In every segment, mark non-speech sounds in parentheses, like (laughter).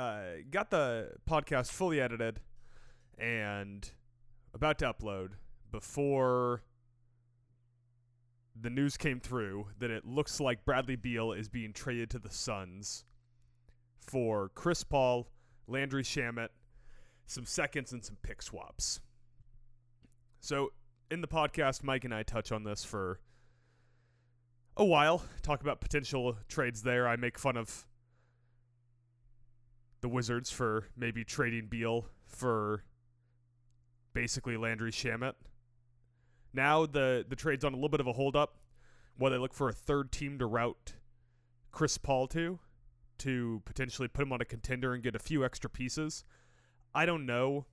uh, got the podcast fully edited and about to upload before the news came through that it looks like Bradley Beal is being traded to the Suns for Chris Paul, Landry Shamet, some seconds, and some pick swaps. So, in the podcast, Mike and I touch on this for a while, talk about potential trades there. I make fun of the Wizards for maybe trading Beal for basically Landry Shamet. Now the the trade's on a little bit of a holdup while they look for a third team to route Chris Paul to to potentially put him on a contender and get a few extra pieces. I don't know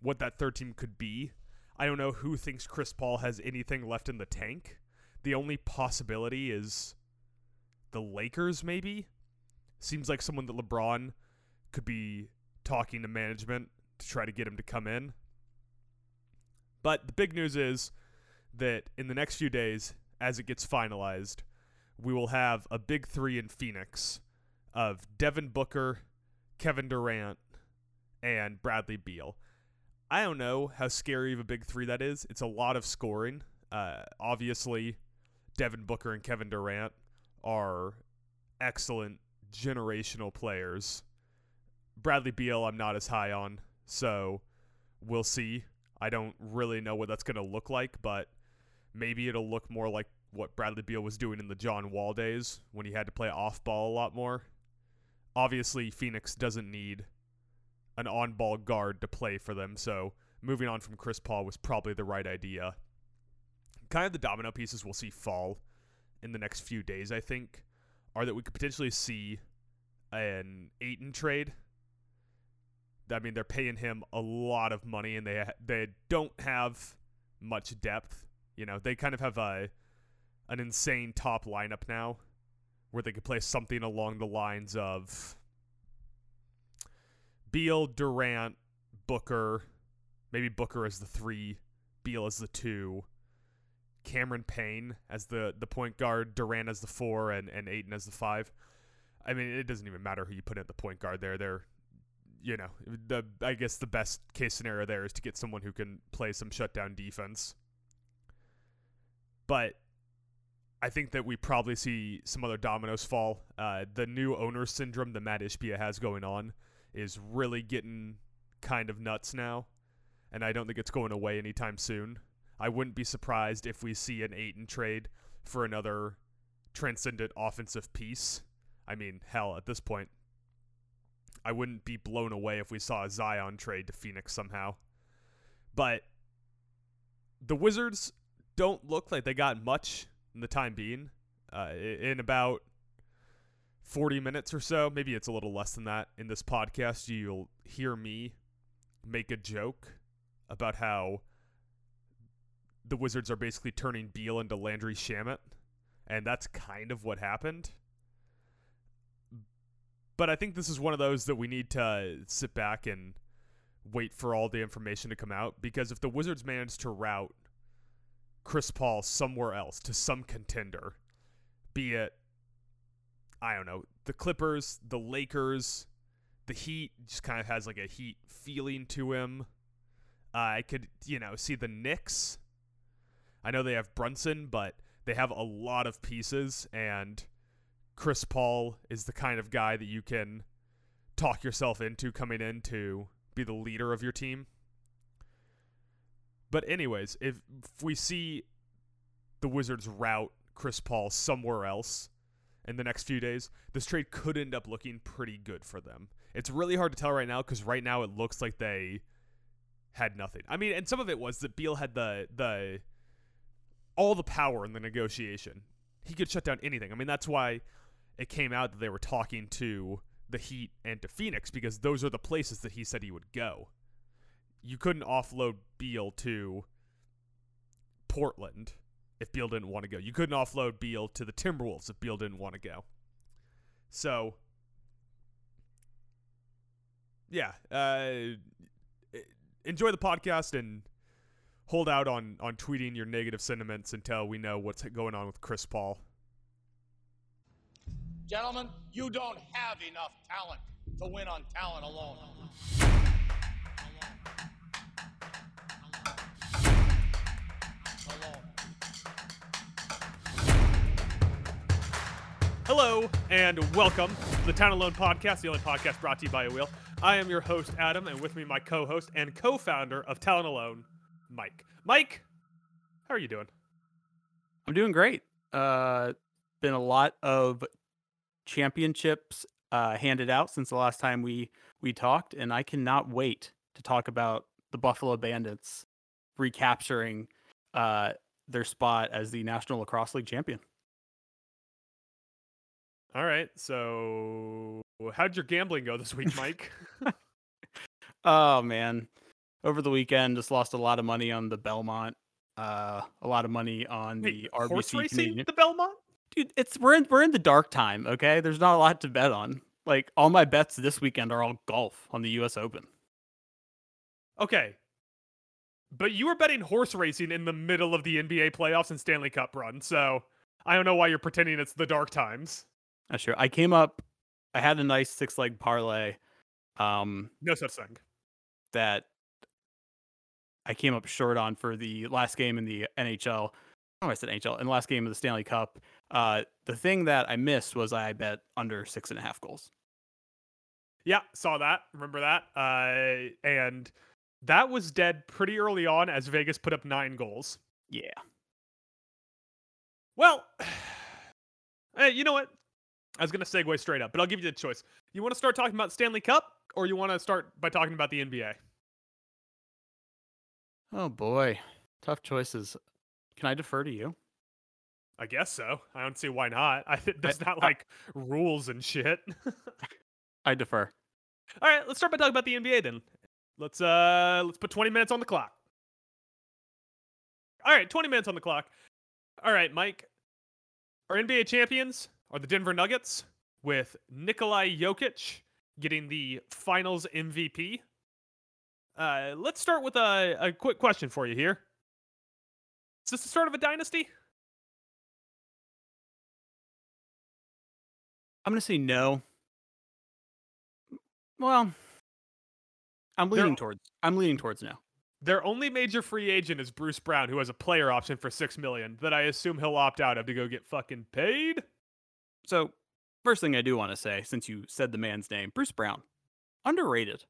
what that third team could be. I don't know who thinks Chris Paul has anything left in the tank. The only possibility is the Lakers maybe. Seems like someone that LeBron could be talking to management to try to get him to come in. But the big news is that in the next few days, as it gets finalized, we will have a big three in Phoenix of Devin Booker, Kevin Durant, and Bradley Beal. I don't know how scary of a big three that is. It's a lot of scoring. Uh, obviously, Devin Booker and Kevin Durant are excellent generational players. Bradley Beal, I'm not as high on, so we'll see. I don't really know what that's going to look like, but maybe it'll look more like what Bradley Beal was doing in the John Wall days when he had to play off ball a lot more. Obviously, Phoenix doesn't need an on ball guard to play for them, so moving on from Chris Paul was probably the right idea. Kind of the domino pieces we'll see fall in the next few days, I think, are that we could potentially see an Ayton trade I mean, they're paying him a lot of money, and they they don't have much depth. You know, they kind of have a an insane top lineup now, where they could play something along the lines of Beal, Durant, Booker, maybe Booker as the three, Beal as the two, Cameron Payne as the the point guard, Durant as the four, and and Ayton as the five. I mean, it doesn't even matter who you put at the point guard there. They're you know, the I guess the best case scenario there is to get someone who can play some shutdown defense. But I think that we probably see some other dominoes fall. Uh, the new owner syndrome that Matt Ishbia has going on is really getting kind of nuts now, and I don't think it's going away anytime soon. I wouldn't be surprised if we see an Ayton trade for another transcendent offensive piece. I mean, hell, at this point, I wouldn't be blown away if we saw a Zion trade to Phoenix somehow. But the Wizards don't look like they got much in the time being. Uh, in about 40 minutes or so, maybe it's a little less than that, in this podcast, you'll hear me make a joke about how the Wizards are basically turning Beal into Landry Shamet. And that's kind of what happened. But I think this is one of those that we need to sit back and wait for all the information to come out because if the Wizards manage to route Chris Paul somewhere else to some contender, be it I don't know, the Clippers, the Lakers, the Heat just kind of has like a Heat feeling to him. Uh, I could, you know, see the Knicks. I know they have Brunson, but they have a lot of pieces and Chris Paul is the kind of guy that you can talk yourself into coming in to be the leader of your team. But anyways, if, if we see the Wizards route Chris Paul somewhere else in the next few days, this trade could end up looking pretty good for them. It's really hard to tell right now because right now it looks like they had nothing. I mean, and some of it was that Beal had the the all the power in the negotiation. He could shut down anything. I mean, that's why it came out that they were talking to the Heat and to Phoenix because those are the places that he said he would go. You couldn't offload Beal to Portland if Beal didn't want to go. You couldn't offload Beal to the Timberwolves if Beal didn't want to go. So, yeah, uh, enjoy the podcast and hold out on on tweeting your negative sentiments until we know what's going on with Chris Paul. Gentlemen, you don't have enough talent. to win on talent alone. Hello and welcome to the Talent Alone podcast, the only podcast brought to you by a wheel. I am your host Adam, and with me my co-host and co-founder of Talent Alone, Mike. Mike, how are you doing? I'm doing great. Uh, been a lot of championships uh, handed out since the last time we we talked, and I cannot wait to talk about the Buffalo Bandits recapturing uh, their spot as the National Lacrosse League champion. All right. So, how'd your gambling go this week, Mike? (laughs) oh man, over the weekend, just lost a lot of money on the Belmont. Uh, a lot of money on Wait, the RBC horse racing, Canadian. the Belmont. Dude, it's we're in we're in the dark time. Okay, there's not a lot to bet on. Like all my bets this weekend are all golf on the U.S. Open. Okay. But you were betting horse racing in the middle of the NBA playoffs and Stanley Cup run, so I don't know why you're pretending it's the dark times. That's sure. I came up. I had a nice six leg parlay. Um, No such thing. that I came up short on for the last game in the NHL. Oh, I said NHL in the last game of the Stanley Cup. Uh, the thing that I missed was I bet under six and a half goals. Yeah, saw that. Remember that? Uh, and that was dead pretty early on as Vegas put up nine goals. Yeah. Well, (sighs) hey, you know what? I was gonna segue straight up, but I'll give you the choice. You want to start talking about Stanley Cup, or you want to start by talking about the NBA? Oh boy, tough choices. Can I defer to you? I guess so. I don't see why not. (laughs) I there's not I- like rules and shit. (laughs) I defer. All right, let's start by talking about the NBA then. Let's uh let's put 20 minutes on the clock. All right, 20 minutes on the clock. All right, Mike. Our NBA champions are the Denver Nuggets with Nikolai Jokic getting the Finals MVP. Uh, let's start with a, a quick question for you here. Is this the start of a dynasty? I'm gonna say no. Well, I'm They're- leaning towards. I'm leaning towards no. Their only major free agent is Bruce Brown, who has a player option for six million that I assume he'll opt out of to go get fucking paid. So, first thing I do want to say, since you said the man's name, Bruce Brown, underrated.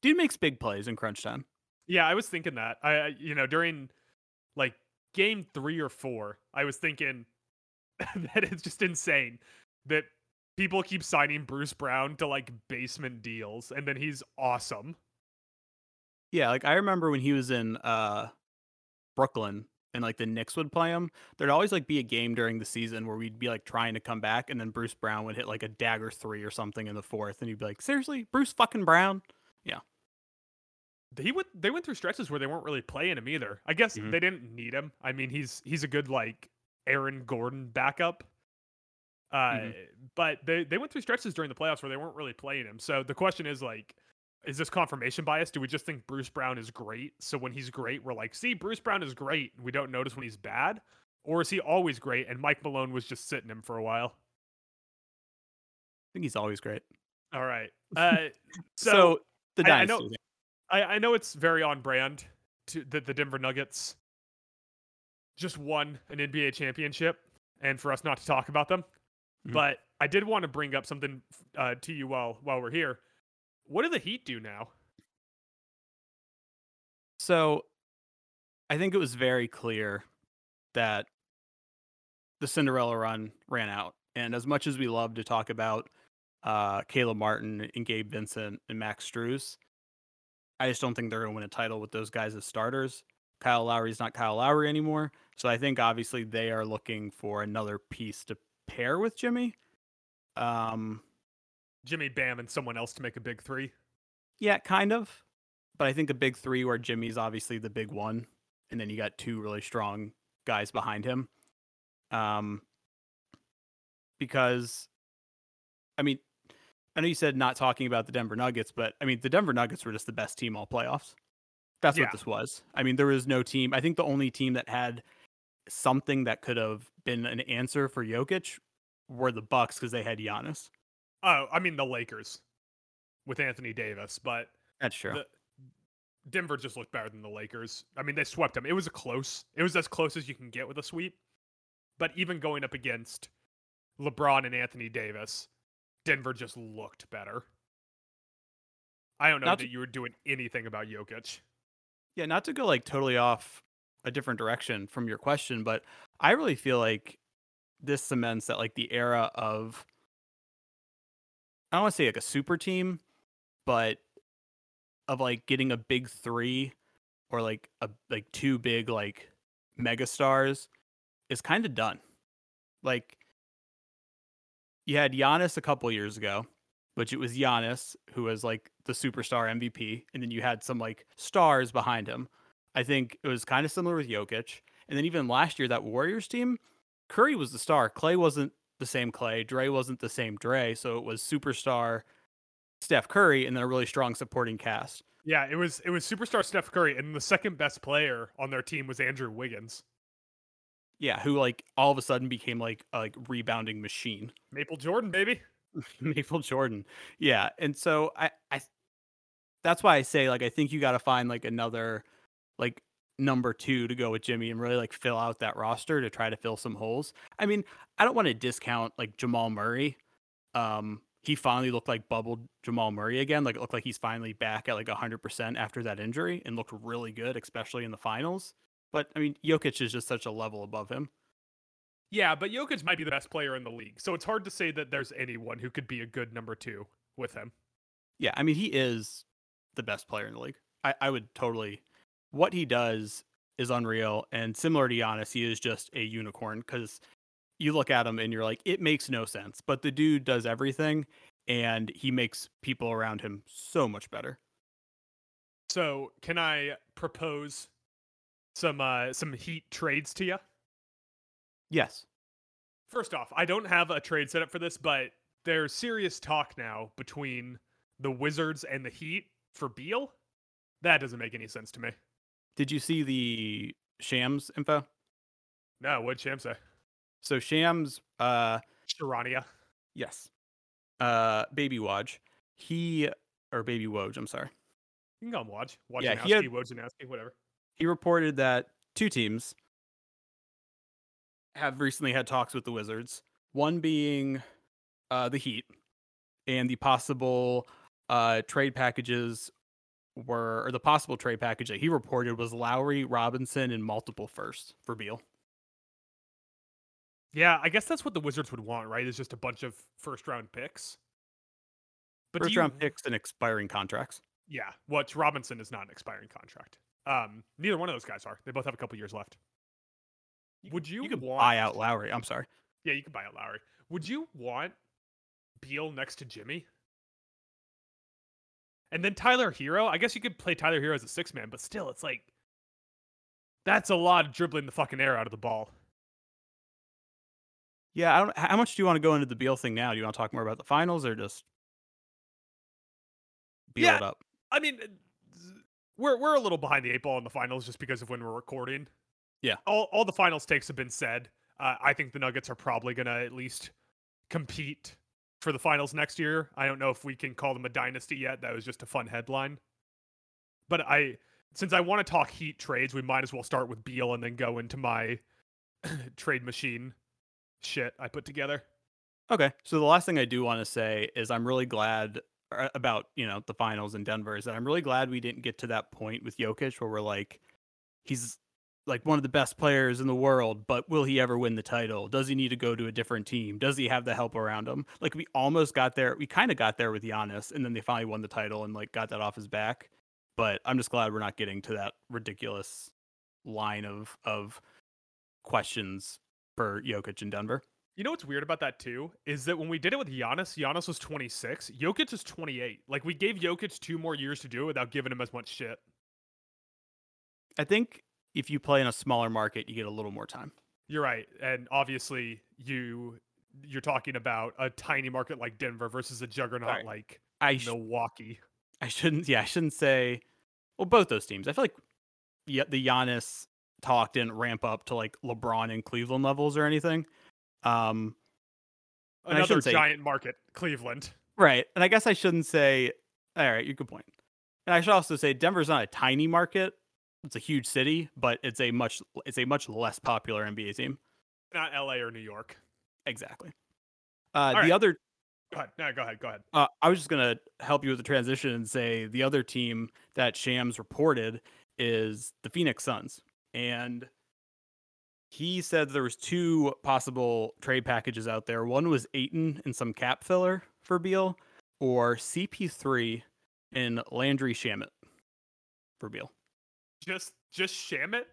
Dude makes big plays in crunch time. Yeah, I was thinking that. I, I- you know, during like game three or four, I was thinking (laughs) that it's just insane that people keep signing Bruce Brown to like basement deals, and then he's awesome. Yeah, like I remember when he was in uh Brooklyn and like the Knicks would play him, there'd always like be a game during the season where we'd be like trying to come back and then Bruce Brown would hit like a dagger three or something in the fourth and you'd be like, Seriously, Bruce fucking Brown? Yeah. He went. They went through stretches where they weren't really playing him either. I guess Mhm. they didn't need him. I mean, he's he's a good like Aaron Gordon backup. Uh, Mhm. but they they went through stretches during the playoffs where they weren't really playing him. So the question is like, is this confirmation bias? Do we just think Bruce Brown is great? So when he's great, we're like, see, Bruce Brown is great. We don't notice when he's bad, or is he always great? And Mike Malone was just sitting him for a while. I think he's always great. All right. (laughs) Uh, So, so the I- I know- I, I know it's very on brand to that the Denver Nuggets just won an NBA championship, and for us not to talk about them. Mhm. But I did want to bring up something uh, to you while while we're here. What do the Heat do now? So I think it was very clear that the Cinderella run ran out. And as much as we love to talk about uh, Caleb Martin and Gabe Vincent and Max Strus, I just don't think they're going to win a title with those guys as starters. Kyle Lowry's not Kyle Lowry anymore. So I think obviously they are looking for another piece to pair with Jimmy. Um, Jimmy Bam and someone else to make a big three. yeah, kind of. But I think a big three where Jimmy's obviously the big one, and then you got two really strong guys behind him. Um, because, I mean, I know you said not talking about the Denver Nuggets, but I mean, the Denver Nuggets were just the best team all playoffs. That's Yeah. what this was. I mean, there was no team. I think the only team that had something that could have been an answer for Jokic were the Bucks because they had Giannis. Oh, I mean the Lakers. with Anthony Davis, but That's true. the- Denver just looked better than the Lakers. I mean, they swept them. It was a close. It was as close as you can get with a sweep. But even going up against LeBron and Anthony Davis, Denver just looked better. I don't know Not that to- you were doing anything about Jokic. Yeah, not to go like totally off a different direction from your question, but I really feel like this cements that like the era of I don't want to say like a super team, but of like getting a big three or like a like two big like mega stars is kind of done. Like you had Giannis a couple years ago, which it was Giannis who was like the superstar MVP, and then you had some like stars behind him. I think it was kind of similar with Jokic, and then even last year that Warriors team, Curry was the star. Clay wasn't the same Clay. Dre wasn't the same Dre. So it was superstar Steph Curry and then a really strong supporting cast. Yeah, it was it was superstar Steph Curry, and the second best player on their team was Andrew Wiggins. Yeah, who like all of a sudden became like a like rebounding machine. Maple Jordan, baby. (laughs) Maple Jordan. Yeah. And so I I that's why I say like I think you got to find like another like number 2 to go with Jimmy and really like fill out that roster to try to fill some holes. I mean, I don't want to discount like Jamal Murray. Um he finally looked like bubbled Jamal Murray again. Like it looked like he's finally back at like 100% after that injury and looked really good especially in the finals. But I mean, Jokic is just such a level above him. Yeah, but Jokic might be the best player in the league, so it's hard to say that there's anyone who could be a good number two with him. Yeah, I mean he is the best player in the league. I, I would totally what he does is unreal and similar to Giannis, he is just a unicorn because you look at him and you're like, it makes no sense. But the dude does everything and he makes people around him so much better. So, can I propose some uh some heat trades to you? Yes. First off, I don't have a trade set up for this, but there's serious talk now between the Wizards and the Heat for Beal. That doesn't make any sense to me. Did you see the Shams info? No, what'd Sham say? So Shams uh Charania. yes. Uh Baby Woj. He or Baby Woj, I'm sorry. You can call him Woj. Wojnarowski, Yeah, he had- Wojnarowski, whatever. he reported that two teams have recently had talks with the Wizards. One being uh, the Heat, and the possible uh, trade packages were, or the possible trade package that he reported was Lowry, Robinson, and multiple firsts for Beal. Yeah, I guess that's what the Wizards would want, right? Is just a bunch of first round picks. But First you- round picks and expiring contracts. Yeah, which Robinson is not an expiring contract. Um, neither one of those guys are. They both have a couple years left. Would you, You could want, buy out Lowry. I'm sorry. Yeah, you could buy out Lowry. Would you want Beal next to Jimmy? And then Tyler Herro. I guess you could play Tyler Herro as a six man, but still, it's like that's a lot of dribbling the fucking air out of the ball. Yeah, I don't. How much do you want to go into the Beal thing now? Do you want to talk more about the finals or just Beal Yeah. it up? I mean, uh, we're we're a little behind the eight ball in the finals just because of when we're recording. Yeah. All all the finals takes have been said. Uh, I think the Nuggets are probably gonna at least compete for the finals next year. I don't know if we can call them a dynasty yet. That was just a fun headline. But I since I want to talk Heat trades, we might as well start with Beal and then go into my (clears throat) trade machine shit I put together. Okay. So the last thing I do want to say is I'm really glad uh, about, you know, the finals in Denver is that I'm really glad we didn't get to that point with Jokic where we're like he's like one of the best players in the world, but will he ever win the title? Does he need to go to a different team? Does he have the help around him? Like we almost got there. We kind of got there with Giannis and then they finally won the title and like got that off his back. But I'm just glad we're not getting to that ridiculous line of of questions for Jokic in Denver. You know what's weird about that too is that when we did it with Giannis, Giannis was 26, Jokic is 28. Like we gave Jokic two more years to do it without giving him as much shit. I think if you play in a smaller market, you get a little more time. You're right, and obviously you you're talking about a tiny market like Denver versus a juggernaut Right. like I sh- Milwaukee. I shouldn't yeah, I shouldn't say well both those teams. I feel like yeah, the Giannis talk didn't ramp up to like LeBron and Cleveland levels or anything. Um Another say- giant market, Cleveland. right. And I guess I shouldn't say All right, you good point. And I should also say Denver's not a tiny market. It's a huge city, but it's a much it's a much less popular NBA team. Not LA or New York. Exactly. Uh, the right. other Go ahead. No, go ahead. Go ahead. Uh, I was just gonna help you with the transition and say the other team that Shams reported is the Phoenix Suns, and he said there was two possible trade packages out there. One was Ayton and some cap filler for Beal, or CP3 and Landry Shamet for Beal. Just just Shamet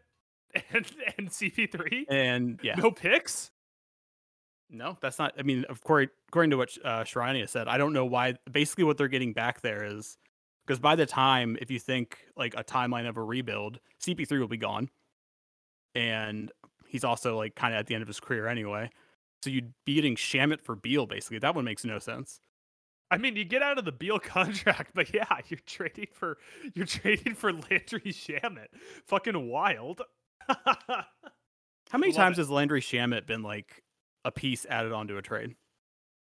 (laughs) and and CP3. And yeah, No picks. No, that's not. I mean, of course, according to what uh, Charania said, I don't know why. Basically, what they're getting back there is because by the time, if you think like a timeline of a rebuild, CP3 will be gone, and he's also like kind of at the end of his career anyway. So you'd be getting Shamet for Beal, basically. That one makes no sense. I mean, you get out of the Beal (laughs) contract, but yeah, you're trading for you're trading for Landry Shamet. Fucking wild. (laughs) How many Love times it. has Landry Shamet been like a piece added onto a trade?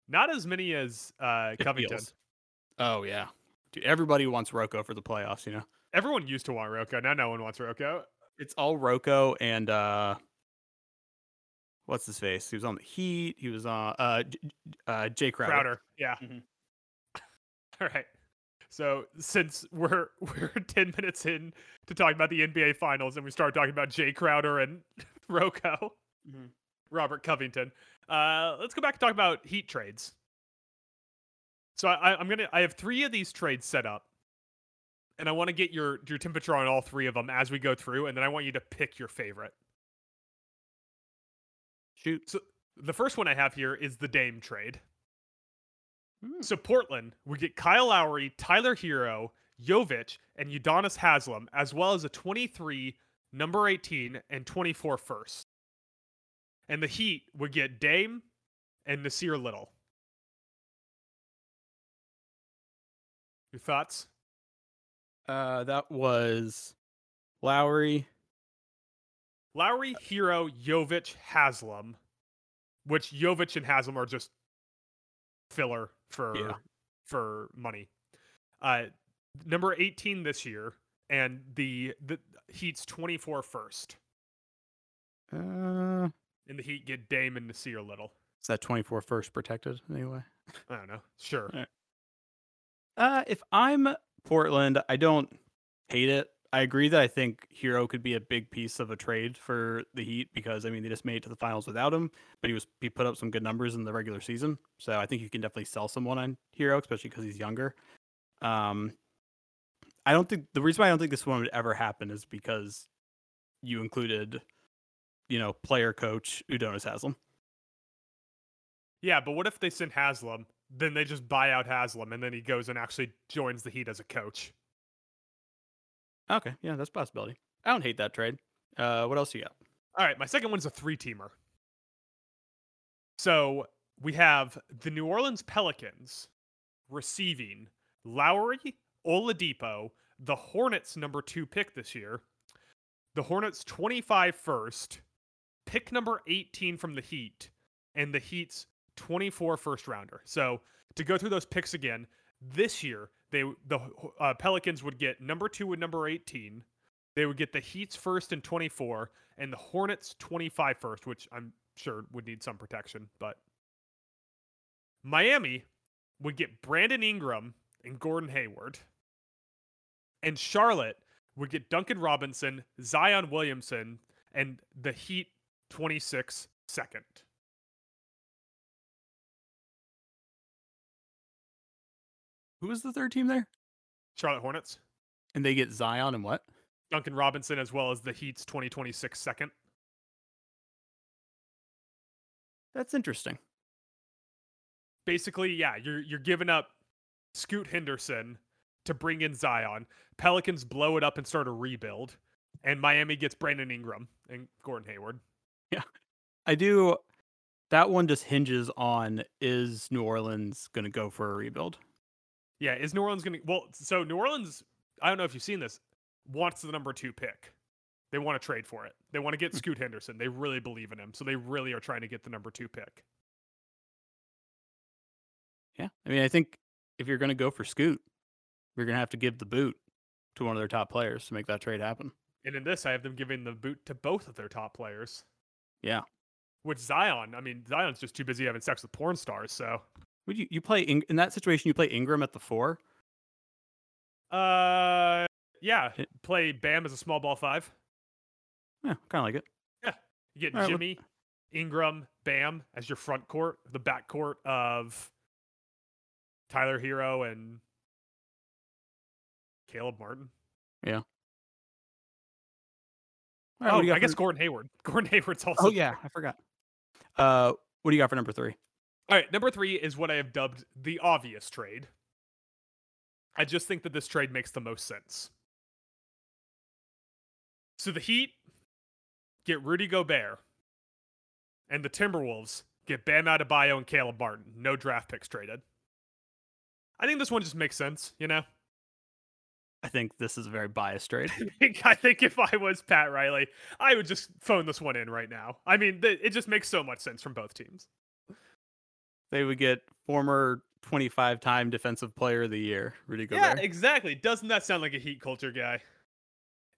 Not as many as uh, Covington. Oh yeah, dude. Everybody wants Rocco for the playoffs. You know, Everyone used to want Rocco. Now no one wants Rocco. it's all Rocco and uh, what's his face? He was on the Heat. He was on uh, J- uh Jay Crowder. Crowder. Yeah. Mhm. (laughs) All right. So since we're (laughs) we're ten minutes in to talking about the NBA Finals, and we start talking about Jay Crowder and (laughs) Rocco, Mhm. Robert Covington, uh, let's go back and talk about Heat trades. So I, I'm gonna I have three of these trades set up, and I want to get your your temperature on all three of them as we go through, and then I want you to pick your favorite. Shoot. So the first one I have here is the Dame trade. Hmm. So Portland would get Kyle Lowry, Tyler Herro, Jovic, and Udonis Haslem, as well as a 23, number 18, and 24 first. And the Heat would get Dame and Nassir Little. Your thoughts? Uh, that was Lowry. Lowry, Herro, Jovic, Haslem, which Jovic and Haslem are just filler for Yeah. for money. Uh, number 18 this year, and the the Heat's 24 first. Uh, And the Heat get Dame and Nassir Little. is that 24 first protected anyway? (laughs) I don't know. Sure. Right. Uh, if I'm Portland, I don't hate it. I agree that I think Herro could be a big piece of a trade for the Heat because I mean they just made it to the finals without him, but he was he put up some good numbers in the regular season. So I think you can definitely sell someone on Herro, especially because he's younger. Um, I don't think the reason why I don't think this one would ever happen is because you included, you know, player coach Udonis Haslem. Yeah, but what if they send Haslem, then they just buy out Haslem, and then he goes and actually joins the Heat as a coach? Okay, yeah, that's possibility. I don't hate that trade. Uh, what else you got? All right, my second one's a three teamer. So we have the New Orleans Pelicans receiving Lowry, Oladipo, the Hornets' number two pick this year, the Hornets' 25 first, pick number 18 from the Heat, and the Heat's 24 first rounder. So to go through those picks again, this year they the uh, Pelicans would get number two and number 18. They would get the Heat's first and 24, and the Hornets 25 first, which I'm sure would need some protection. But Miami would get Brandon Ingram and Gordon Hayward, and Charlotte would get Duncan Robinson, Zion Williamson, and the Heat 26 second. Who was the third team there? Charlotte Hornets, And they get Zion and what? Duncan Robinson, as well as the Heat's 2026 second. That's interesting. basically, yeah, you're you're giving up Scoot Henderson to bring in Zion. Pelicans blow it up and start a rebuild, and Miami gets Brandon Ingram and Gordon Hayward. Yeah. I do. That one just hinges on is New Orleans going to go for a rebuild? Yeah, is New Orleans going to? Well, so New Orleans, I don't know if you've seen this, wants the number two pick. They want to trade for it. They want to get hmm. Scoot Henderson. They really believe in him, so they really are trying to get the number two pick. Yeah. I mean, I think if you're going to go for Scoot, you're gonna have to give the boot to one of their top players to make that trade happen. And in this, I have them giving the boot to both of their top players. Yeah. Which Zion, I mean, Zion's just too busy having sex with porn stars. So, Would you you play in, in that situation? You play Ingram at the four. uh, yeah, play Bam as a small ball five. Yeah, kind of like it. Yeah, you get All right, Jimmy, Ingram, Bam as your front court, the back court of Tyler Herro and Caleb Martin. Yeah. what oh, I guess for- Gordon Hayward. (laughs) Gordon Hayward's also. Oh yeah, I forgot. Uh, what do you got for number three? All right, number three is what I have dubbed the obvious trade. I just think that this trade makes the most sense. So the Heat get Rudy Gobert, and the Timberwolves get Bam Adebayo and Caleb Martin. No draft picks traded. I think this one just makes sense, you know? I think this is a very biased trade. (laughs) I think, I think if I was Pat Riley, I would just phone this one in right now. I mean, th- it just makes so much sense from both teams. They would get former 25-time Defensive Player of the Year, Rudy Gobert. Yeah, exactly. Doesn't that sound like a heat culture guy?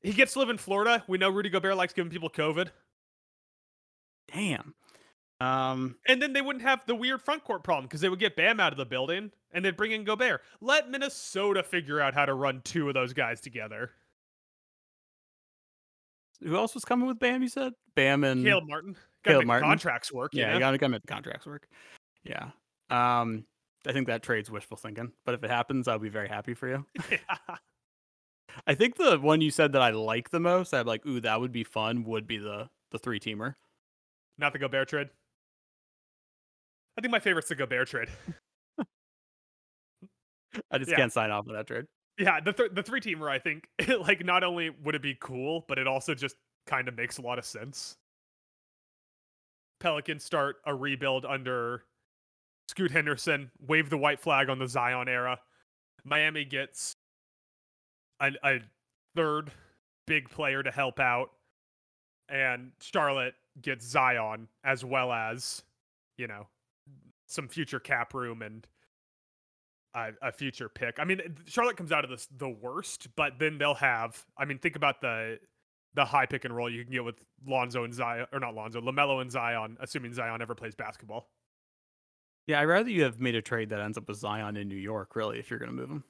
He gets to live in Florida. We know Rudy Gobert likes giving people COVID. Damn. Um, And then they wouldn't have the weird front court problem because they would get Bam out of the building and they'd bring in Gobert. Let Minnesota figure out how to run two of those guys together. who else was coming with Bam? You said Bam and Caleb Martin. Got Caleb Martin. contracts work. yeah, you gotta gotta make the contracts work. Yeah. Um, I think that trade's wishful thinking, but if it happens, I'll be very happy for you. (laughs) yeah. I think the one you said that I like the most, I'm like, ooh, that would be fun. Would be the the three teamer. Not the Gobert trade. I think my favorite's the Gobert trade. (laughs) I just Yeah. can't sign off on that trade. Yeah, the th- the three teamer. I think (laughs) like not only would it be cool, but it also just kind of makes a lot of sense. Pelicans start a rebuild under Scoot Henderson, wave the white flag on the Zion era. Miami gets a, a third big player to help out, and Charlotte gets Zion as well as you know some future cap room and a, a future pick. I mean, Charlotte comes out of this the worst, but then they'll have. I mean, think about the the high pick and roll you can get with Lonzo and Zion, or not Lonzo, Lamelo and Zion, assuming Zion ever plays basketball. Yeah, I'd rather you have made a trade that ends up with Zion in New York, really, if you're gonna move him.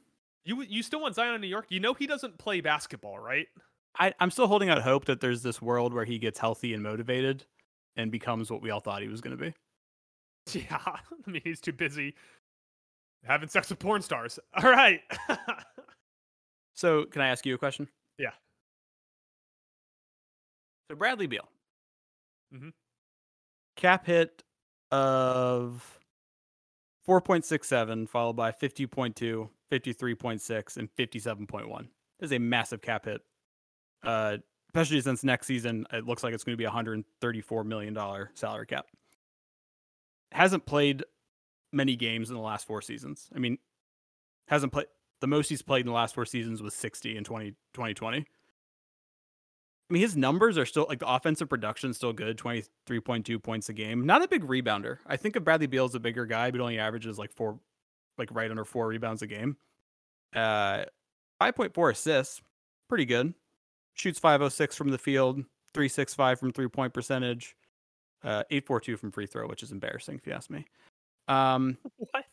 You you still want Zion in New York? You know he doesn't play basketball, right? I, I'm still holding out hope that there's this world where he gets healthy and motivated and becomes what we all thought he was gonna be. (laughs) Yeah, I mean he's too busy having sex with porn stars. (laughs) All right. (laughs) So, can I ask you a question? Yeah. So, Bradley Beal. Mm-hmm. Cap hit of 4.67, followed by 50.2, 53.6, and 57.1. This is a massive cap hit. Uh, especially since next season, it looks like it's going to be a $134 million salary cap. Hasn't played many games in the last four seasons. I mean, hasn't played the most he's played in the last four seasons was 60 in 20, 2020. I mean, his numbers are still like the offensive production is still good, 23.2 points a game. Not a big rebounder. I think of Bradley Beal as a bigger guy, but only averages like four, like right under four rebounds a game. Uh, 5.4 assists, pretty good. Shoots 506 from the field, 365 from three point percentage, uh, 842 from free throw, which is embarrassing if you ask me. Um, (laughs) what?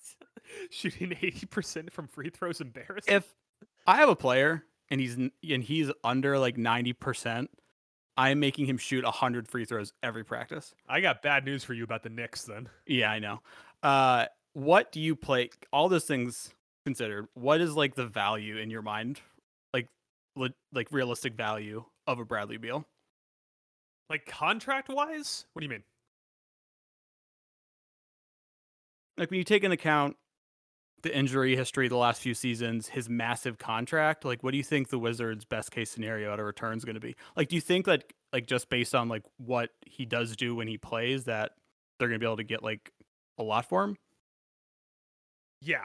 Shooting eighty percent from free throws embarrassing. if I have a player and he's and he's under like 90%, I'm making him shoot 100 free throws every practice. I got bad news for you about the Knicks then. Yeah, I know. Uh what do you play all those things considered? What is like the value in your mind? Like li- like realistic value of a Bradley Beal? Like contract wise? What do you mean? Like when you take into account the injury history the last few seasons, his massive contract, like what do you think the Wizards' best case scenario out of return is going to be? Like, do you think that like just based on like what he does do when he plays, that they're going to be able to get like a lot for him? Yeah.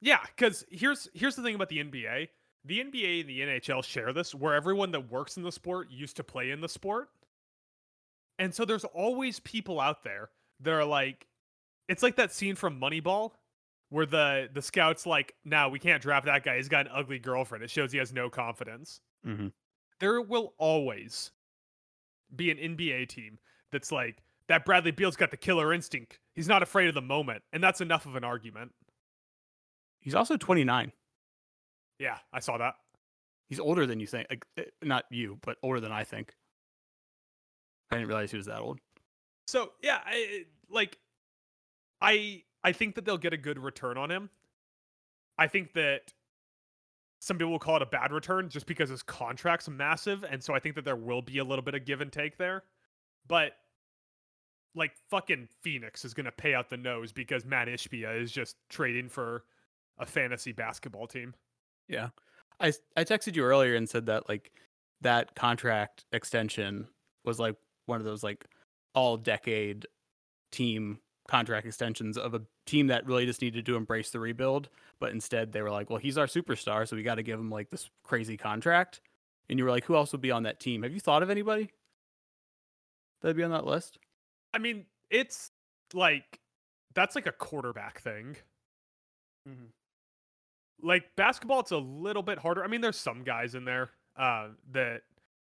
Yeah, because here's here's the thing about the NBA. The NBA and the NHL share this where everyone that works in the sport used to play in the sport. And so there's always people out there that are like it's like that scene from Moneyball where the the scouts like, "Now we can't draft that guy. He's got an ugly girlfriend." It shows he has no confidence. Mm-hmm. There will always be an NBA team that's like, "That Bradley Beal's got the killer instinct. He's not afraid of the moment," and that's enough of an argument. He's also 29. Yeah, I saw that. He's older than you think. Like, eh, not you, but older than I think. I didn't realize he was that old. So yeah, I, like, I I think that they'll get a good return on him. I think that some people will call it a bad return just because his contract's massive, and so I think that there will be a little bit of give and take there. But like fucking Phoenix is gonna pay out the nose because Matt Ishbia is just trading for a fantasy basketball team. Yeah. I I texted you earlier and said that like that contract extension was like one of those like all decade team contract extensions of a team that really just needed to embrace the rebuild, but instead they were like, well, he's our superstar, so we got to give him like this crazy contract. And you were like, who else would be on that team? Have you thought of anybody that'd be on that list? I mean, it's like that's like a quarterback thing. Mm-hmm. like basketball it's a little bit harder i mean there's some guys in there uh that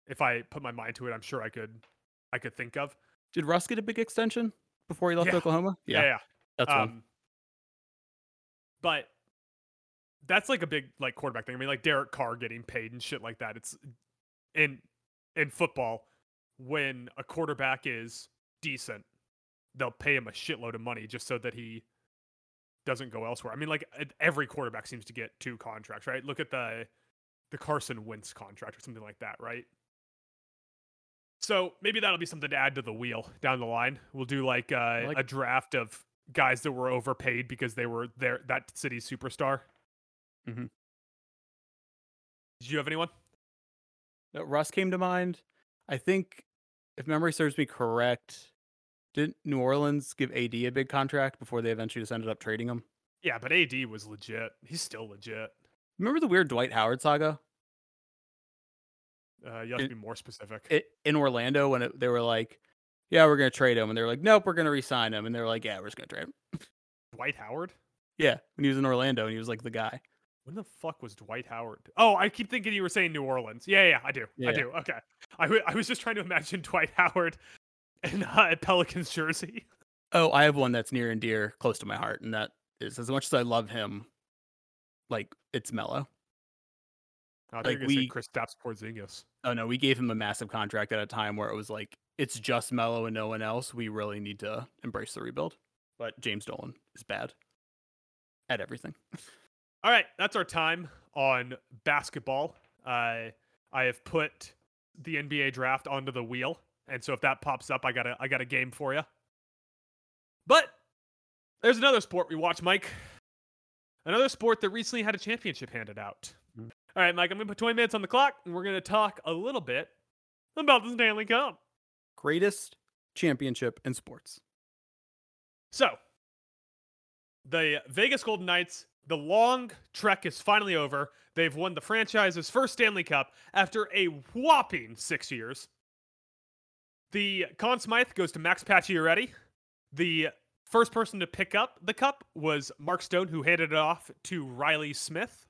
if i put my mind to it i'm sure i could i could think of Did Russ get a big extension before he left Yeah. Oklahoma? yeah yeah, that's um one. but that's like a big like quarterback thing i mean like derek carr getting paid and shit like that it's in in football when a quarterback is decent they'll pay him a shitload of money just so that he doesn't go elsewhere. I mean, like every quarterback seems to get two contracts, right? Look at the the Carson Wentz contract or something like that, right? So maybe that'll be something to add to the wheel down the line. We'll do like, uh, like- a draft of guys that were overpaid because they were their that city's superstar. Mm-hmm. Did you have anyone? Uh, Russ came to mind. I think, if memory serves me correct, didn't New Orleans give AD a big contract before they eventually just ended up trading him? Yeah, but AD was legit. He's still legit. Remember the weird Dwight Howard saga Uh, you have to be more specific. I in Orlando when it, they were like, "Yeah, we're gonna trade him," and they're like, "Nope, we're gonna re-sign him," and they're like, "Yeah, we're just gonna trade him." Dwight Howard? Yeah, when he was in Orlando and he was like the guy. When the fuck was Dwight Howard? Oh, I keep thinking you were saying New Orleans. Yeah, yeah, I do. Yeah. I do. Okay. I I was just trying to imagine Dwight Howard in uh, Pelicans jersey. Oh, I have one that's near and dear, close to my heart, and that is as much as I love him, like it's Melo. Oh, I Like, think we we- Kristaps Porzingis. Oh no, we gave him a massive contract at a time where it was like it's just Melo and no one else. We really need to embrace the rebuild. But James Dolan is bad at everything. (laughs) All right, that's our time on basketball. Uh, I have put the NBA draft onto the wheel, and so if that pops up, I got a I got a game for you. But there's another sport we watch, Mike. Another sport that recently had a championship handed out. Mm. All right, Mike, I'm gonna put 20 minutes on the clock, and we're gonna talk a little bit about the Stanley Cup. Greatest championship in sports. So, the Vegas Golden Knights, the long trek is finally over. They've won the franchise's first Stanley Cup after a whopping six years. The Conn Smythe goes to Max Pacioretty. The first person to pick up the cup was Mark Stone, who handed it off to Reilly Smith.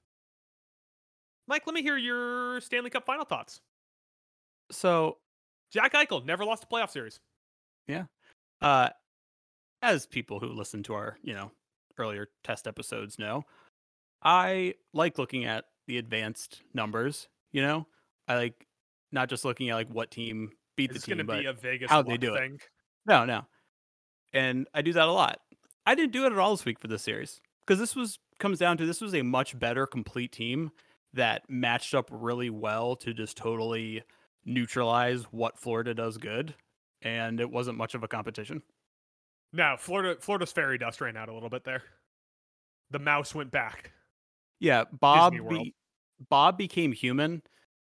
Mike, let me hear your Stanley Cup final thoughts. So, Jack Eichel never lost a playoff series. Yeah. Uh, as people who listen to our, you know, earlier test episodes know, I like looking at the advanced numbers. You know, I like not just looking at like what team beat It's the team, going to but be a Vegas how'd they luck do it? No, no. And I do that a lot. I didn't do it at all this week for this series because this was comes down to this was a much better complete team that matched up really well to just totally neutralize what Florida does good, and it wasn't much of a competition. No, Florida Florida's fairy dust ran out a little bit there. The mouse went back. Yeah, Bob be, Bob became human,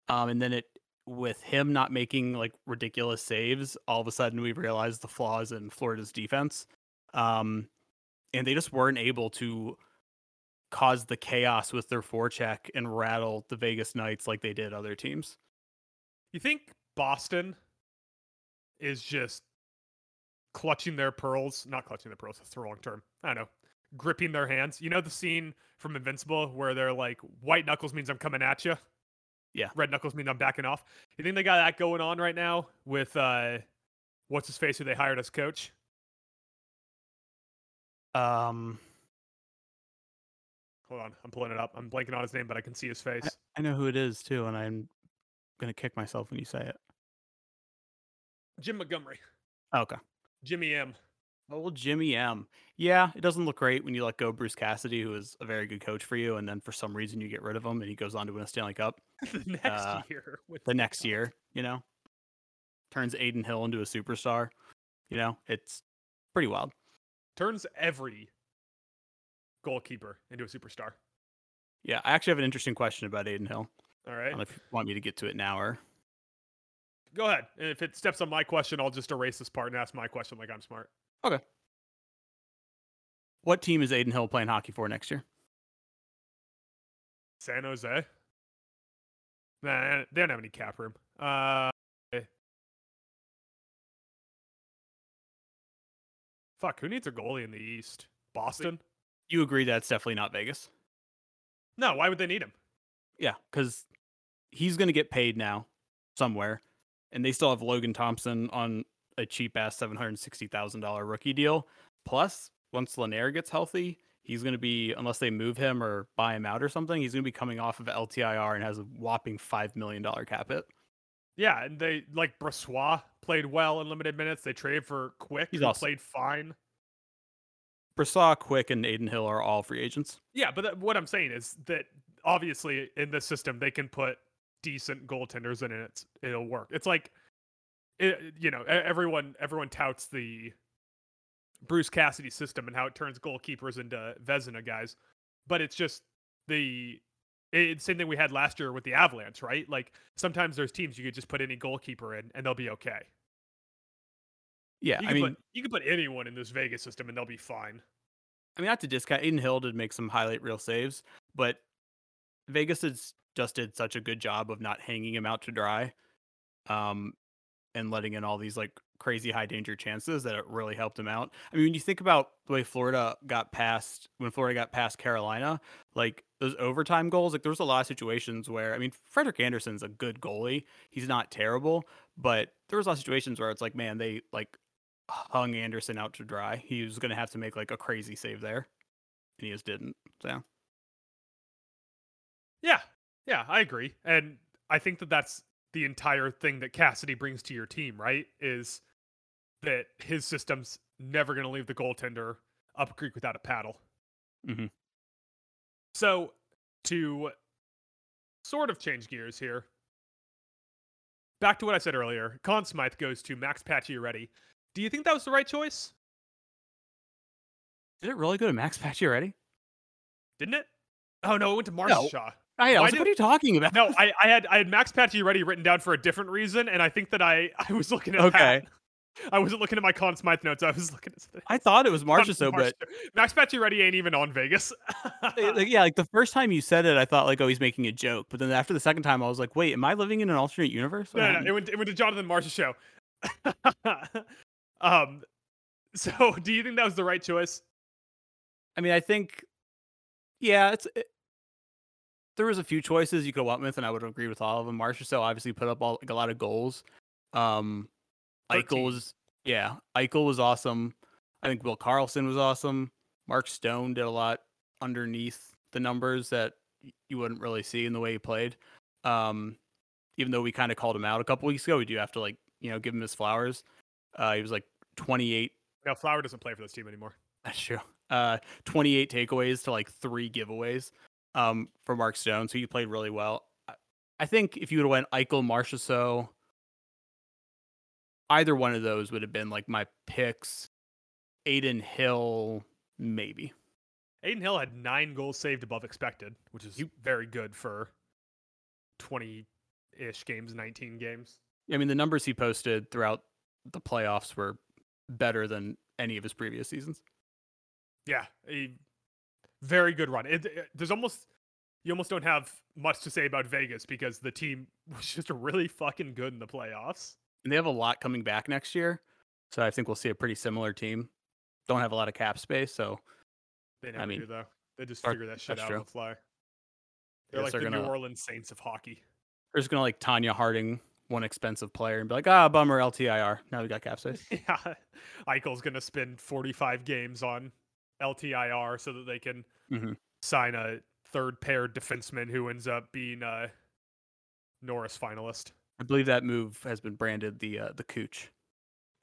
um, and then it with him not making like ridiculous saves, all of a sudden we realized the flaws in Florida's defense, um, and they just weren't able to cause the chaos with their forecheck and rattle the Vegas Knights like they did other teams. You think Boston is just clutching their pearls? Not clutching their pearls. That's the wrong term. I don't know. gripping their hands. You know the scene from Invincible where they're like, "White knuckles means I'm coming at you." Yeah. Red knuckles means I'm backing off. You think they got that going on right now with uh, what's his face who they hired as coach? Um, Hold on, I'm pulling it up. I'm blanking on his name, but I can see his face. I know who it is too, and I'm gonna kick myself when you say it. Jim Montgomery, Oh, okay. Jimmy M. Oh, Jimmy M. Yeah, it doesn't look great when you let go Bruce Cassidy, who is a very good coach for you, and then for some reason you get rid of him and he goes on to win a Stanley Cup (laughs) the next Uh, year. With the next year. You know, turns Adin Hill into a superstar. You know, it's pretty wild. turns every goalkeeper into a superstar. Yeah, I actually have an interesting question about Adin Hill. All I don't know if you want me to get to it now or go ahead. And if it steps on my question, I'll just erase this part and ask my question like I'm smart. Okay. What team is Adin Hill playing hockey for next year? San Jose. Nah, they don't have any cap room. Uh, fuck, who needs a goalie in the East? Boston? You agree that's definitely not Vegas? No, why would they need him? Yeah, because he's going to get paid now somewhere, and they still have Logan Thompson on a cheap ass seven hundred sixty thousand dollar rookie deal. Plus, once Lehner gets healthy, he's going to be unless they move him or buy him out or something, he's going to be coming off of LTIR and has a whopping five million dollar cap hit. Yeah, and they like Brossoit played well in limited minutes. They traded for Quick, He's awesome. played fine. Brossoit, Quick, and Aiden Hill are all free agents. Yeah, but that, what I'm saying is that obviously in this system they can put decent goaltenders in it. It's, it'll work. It's like, it, you know, everyone everyone touts the Bruce Cassidy system and how it turns goalkeepers into Vezina guys, but it's just the it's same thing we had last year with the Avalanche, right? Like sometimes there's teams you could just put any goalkeeper in and they'll be okay. Yeah, You I mean, put you can put anyone in this Vegas system and they'll be fine. I mean, not to discount Adin Hill did make some highlight reel saves, but Vegas has just did such a good job of not hanging him out to dry, um, and letting in all these like crazy high danger chances that it really helped him out. I mean, when you think about the way Florida got past when Florida got past Carolina, like those overtime goals, like there was a lot of situations where I mean, Frederik Andersen's a good goalie. He's not terrible, but there was a lot of situations where it's like, man, they like hung Andersen out to dry. He was going to have to make like a crazy save there, and he just didn't. So Yeah, yeah, I agree, and I think that that's the entire thing that Cassidy brings to your team, right? Is that his system's never going to leave the goaltender up a creek without a paddle. Mhm. So to sort of change gears here, back to what I said earlier, Conn Smythe goes to Max Pacioretty. Do you think that was the right choice? did it really go to Max Pacioretty? Didn't it? Oh no, it went to No. Marshall. I, Why was like, did- what are you talking about? No, I, I had I had Max Pacioretty written down for a different reason, and I think that I I was looking at Okay. that. I wasn't looking at my Conn Smythe notes. I was looking at I thought it was Con- Marcia, so but Max Pacioretty ain't even on Vegas. like, yeah, like the first time you said it, I thought like, oh, he's making a joke. But then after the second time, I was like, wait, am I living in an alternate universe? No, no, no, it went it went to Jonathan Marchessault. (laughs) um, so (laughs) do you think that was the right choice? I mean, I think, yeah, it's. It, there was a few choices you could have went with, and I would agree with all of them. So obviously put up all, like, a lot of goals. Um, Eichel was, yeah, Eichel was awesome. I think Will Karlsson was awesome. Mark Stone did a lot underneath the numbers that you wouldn't really see in the way he played. Um, even though we kind of called him out a couple weeks ago, we do have to like you know give him his flowers. Uh, he was like 28 No, Flower doesn't play for this team anymore. that's true. Uh, 28 takeaways to like three giveaways um, for Mark Stone. So he played really well. I, think if you would have went Eichel, so either one of those would have been like my picks. Adin Hill, maybe. Adin Hill had nine goals saved above expected, which is very good for twenty-ish games, nineteen games. I mean, the numbers he posted throughout the playoffs were better than any of his previous seasons. Yeah, a very good run. It, it- there's almost you almost don't have much to say about Vegas because the team (laughs) was just really fucking good in the playoffs. And they have a lot coming back next year. So I think we'll see a pretty similar team. Don't have a lot of cap space. So They never mean, do though. They just figure that shit out true. on the fly. They're like they're the New gonna- Orleans Saints of hockey. They're just gonna like Tonya Harding one expensive player and be like, ah, bummer, LTIR. Now we got cap space. (laughs) yeah, Eichel's gonna spend 45 games on LTIR so that they can Mhm. sign a third pair defenseman who ends up being a Norris finalist. I believe that move has been branded the uh, the Cooch.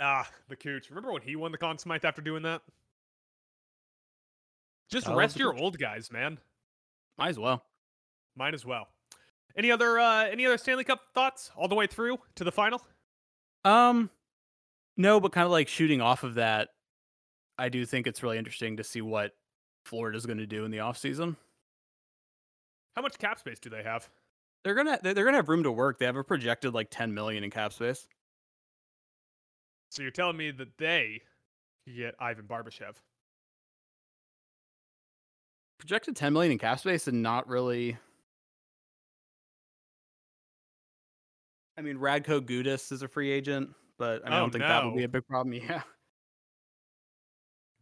Ah, the Cooch. Remember when he won the Conn Smythe after doing that? Just I rest your old guys, man. Might as well. Mine as well. Any other uh any other Stanley Cup thoughts all the way through to the final? Um, no, but kind of like shooting off of that, I do think it's really interesting to see what Florida's going to do in the offseason. How much cap space do they have? They're gonna they're gonna have room to work. They have a projected like 10 million in cap space. So you're telling me that they could get Ivan Barbashev. Projected 10 million in cap space and not really. I mean, Radko Gudas is a free agent, but I, mean, I Oh, don't think that will be a big problem. (laughs) Yeah.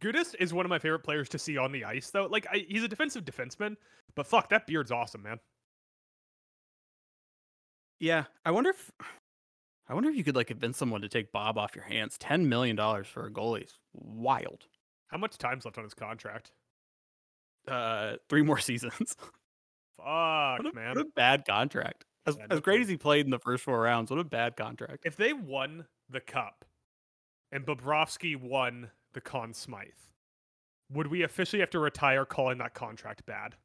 Gudas is one of my favorite players to see on the ice, though. Like, I, he's a defensive defenseman, but fuck, that beard's awesome, man. Yeah. I wonder if. I wonder if you could like convince someone to take Bob off your hands. $10 million for a goalie is wild. How much time's left on his contract? Uh, three more (laughs) seasons. Fuck, What a, man. what a bad contract. As, as great as he played in the first four rounds, what a bad contract. If they won the cup and Bobrovsky won the Conn Smythe, would we officially have to retire calling that contract bad?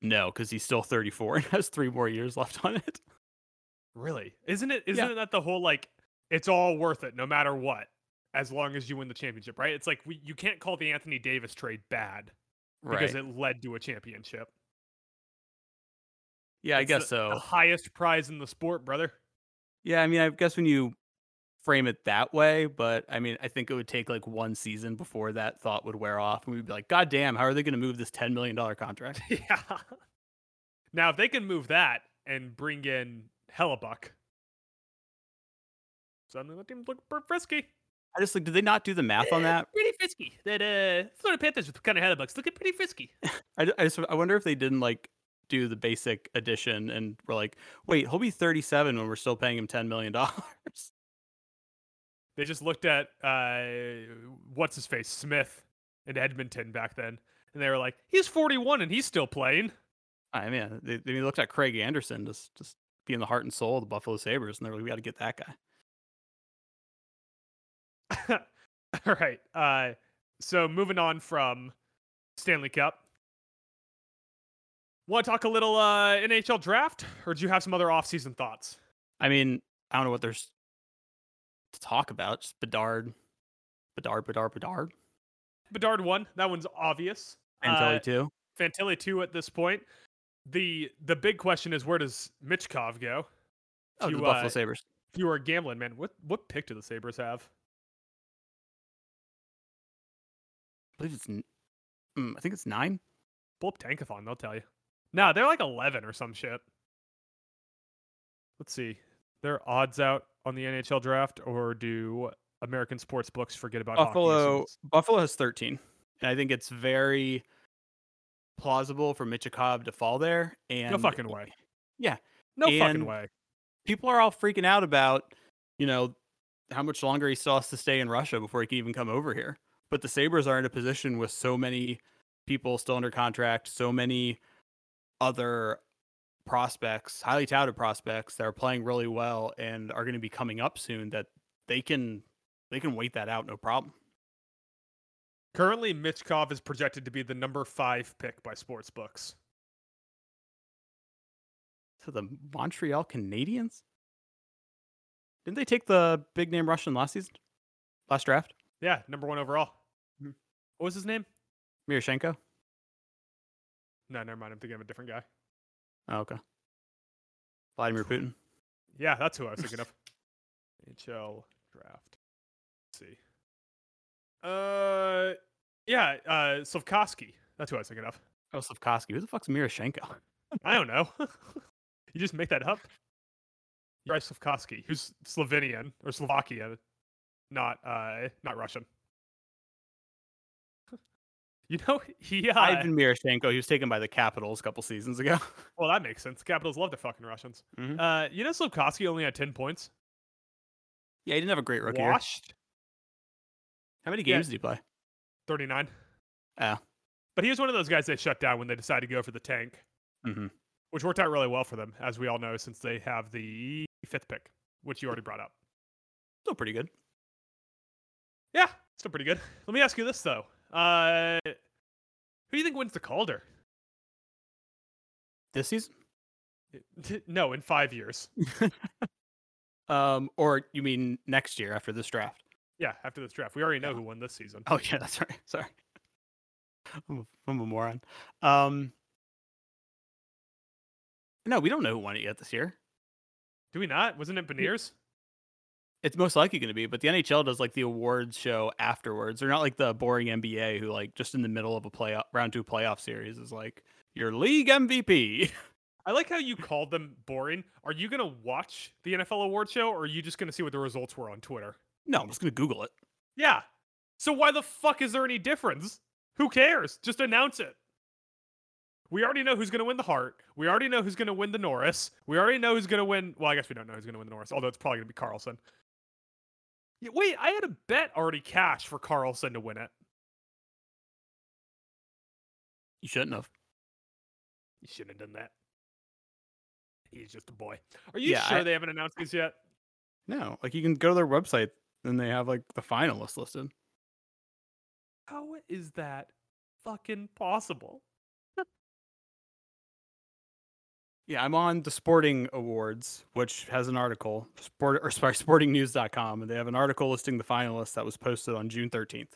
No, because he's still 34 and (laughs) has three more years left on it. Really? Isn't it? Isn't that the whole like it's all worth it no matter what, as long as you win the championship, right? It's like we, you can't call the Anthony Davis trade bad because it led to a championship. yeah, I guess the, so. The highest prize in the sport, brother. Yeah, I mean, I guess when you frame it that way, but I mean, I think it would take like one season before that thought would wear off, and we'd be like, God damn, how are they going to move this $10 million contract? (laughs) yeah. Now, if they can move that and bring in Hellebuyck, suddenly the team look pretty frisky. I just like, did they not do the math on that? Pretty frisky. That uh, Florida Panthers with kind of Hellebuycks looking pretty frisky. (laughs) I just, I wonder if they didn't like do the basic addition and were like, wait, he'll be 37 when we're still paying him $10 million. They just looked at uh, what's his face Smith in Edmonton back then, and they were like, "He's 41 and he's still playing." I mean, they, they looked at Craig Anderson, just just being the heart and soul of the Buffalo Sabres, and they're like, we got to get that guy. (laughs) All right. Uh, so moving on from Stanley Cup, want to talk a little uh, NHL draft, or do you have some other off-season thoughts? I mean, I don't know what there's to talk about. Just Bedard, Bedard, Bedard, Bedard, Bedard one. That one's obvious. Fantilli Uh, too. Fantilli two at this point. The the big question is where does Michkov go? Oh, you, the Buffalo uh, Sabres. If you were gambling, man, what what pick do the Sabres have? I believe it's, mm, I think it's nine. Pull up Tankathon, they'll tell you. No, they're like 11 or some shit. Let's see. There odds out on the NHL draft, or do American sports books forget about Buffalo, Buffalo has 13, and I think it's very plausible for Michkov to fall there. And No fucking way. Yeah, No fucking way. people are all freaking out about, you know, how much longer he still has to stay in Russia before he can even come over here. But the Sabres are in a position with so many people still under contract, so many other prospects, highly touted prospects that are playing really well and are going to be coming up soon that they can they can wait that out no problem. Currently, Michkov is projected to be the number five pick by sports books. To the Montreal Canadiens? Didn't they take the big name Russian last season? Last draft? Yeah, number one overall. Mhm. What was his name? Miroshenko? No, never mind. I'm thinking of a different guy. Oh, okay. Vladimir Putin. Yeah, that's who I was thinking of. (laughs) NHL draft. Let's see. Uh, yeah, uh, Slafkovsky. That's who I was thinking of. Oh, Slafkovsky. Who the fuck's Miroshenko? (laughs) I don't know. (laughs) you just make that up. Yuri Slafkovsky, who's Slovenian or Slovakia, not uh, not Russian. You know, (laughs) he uh, Ivan Miroshchenko, he was taken by the Capitals a couple seasons ago. (laughs) well, that makes sense. Capitals love the fucking Russians. Mhm. Uh, you know, Slafkovsky only had ten points. yeah, he didn't have a great rookie year. Washed How many Yeah. games did he play? thirty nine. Oh. But he was one of those guys they shut down when they decided to go for the tank, hmm which worked out really well for them, as we all know, since they have the fifth pick, which you already brought up. Still pretty good. Yeah, still pretty good. Let me ask you this though. Uh, who do you think wins the Calder? This season? (laughs) No, in five years. (laughs) Um, or you mean next year after this draft? Yeah, after this draft, we already know who won this season. Oh yeah, that's right. (laughs) Sorry. I'm a, I'm a moron. Um, no, we don't know who won it yet this year. Do we not? Wasn't it Beniers? It's most likely going to be, but the NHL does like the awards show afterwards. They're not like the boring NBA who like just in the middle of a playoff round two playoff series is like your league MVP. I like how you called them boring. Are you gonna watch the NFL award show, or are you just gonna see what the results were on Twitter? no, I'm just going to Google it. Yeah. So why the fuck is there any difference? Who cares? Just announce it. We already know who's going to win the Hart. We already know who's going to win the Norris. We already know who's going to win. Well, I guess we don't know who's going to win the Norris, although it's probably going to be Karlsson. Yeah, wait, I had a bet already cashed for Karlsson to win it. You shouldn't have. You shouldn't have done that. He's just a boy. Are you Yeah, sure I- they haven't announced these yet? No, like you can go to their website and they have like the finalists listed. How is that fucking possible? Yeah, I'm on the Sporting Awards, which has an article, sport or sorry, (laughs) sportingnews.com, and they have an article listing the finalists that was posted on June 13th.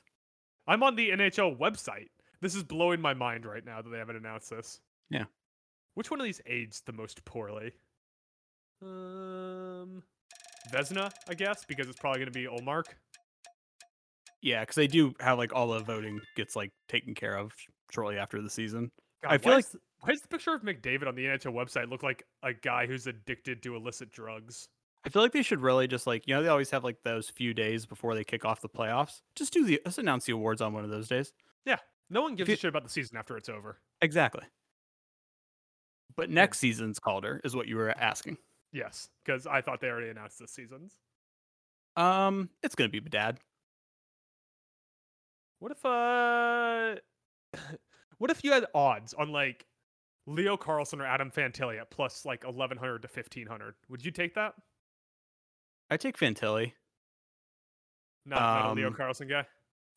I'm on the NHL website. This is blowing my mind right now that they haven't announced this. Yeah. Which one of these aged the most poorly? Um, Vezina, I guess, because it's probably going to be Ullmark. Yeah, because they do have like all the voting gets like taken care of shortly after the season. God, I feel like- why does the picture of McDavid on the NHL website look like a guy who's addicted to illicit drugs? I feel like they should really just like you know they always have like those few days before they kick off the playoffs. Just do the let's announce the awards on one of those days. Yeah, no one gives you- a shit about the season after it's over. Exactly. But next season's Calder is what you were asking. Yes, because I thought they already announced this season's. Um, it's gonna be Bedard. What if uh (laughs) what if you had odds on like Leo Carlsson or Adam Fantilli at plus like eleven hundred to fifteen hundred? Would you take that? I take Fantilli. Not, not a Leo Um, Carlsson guy.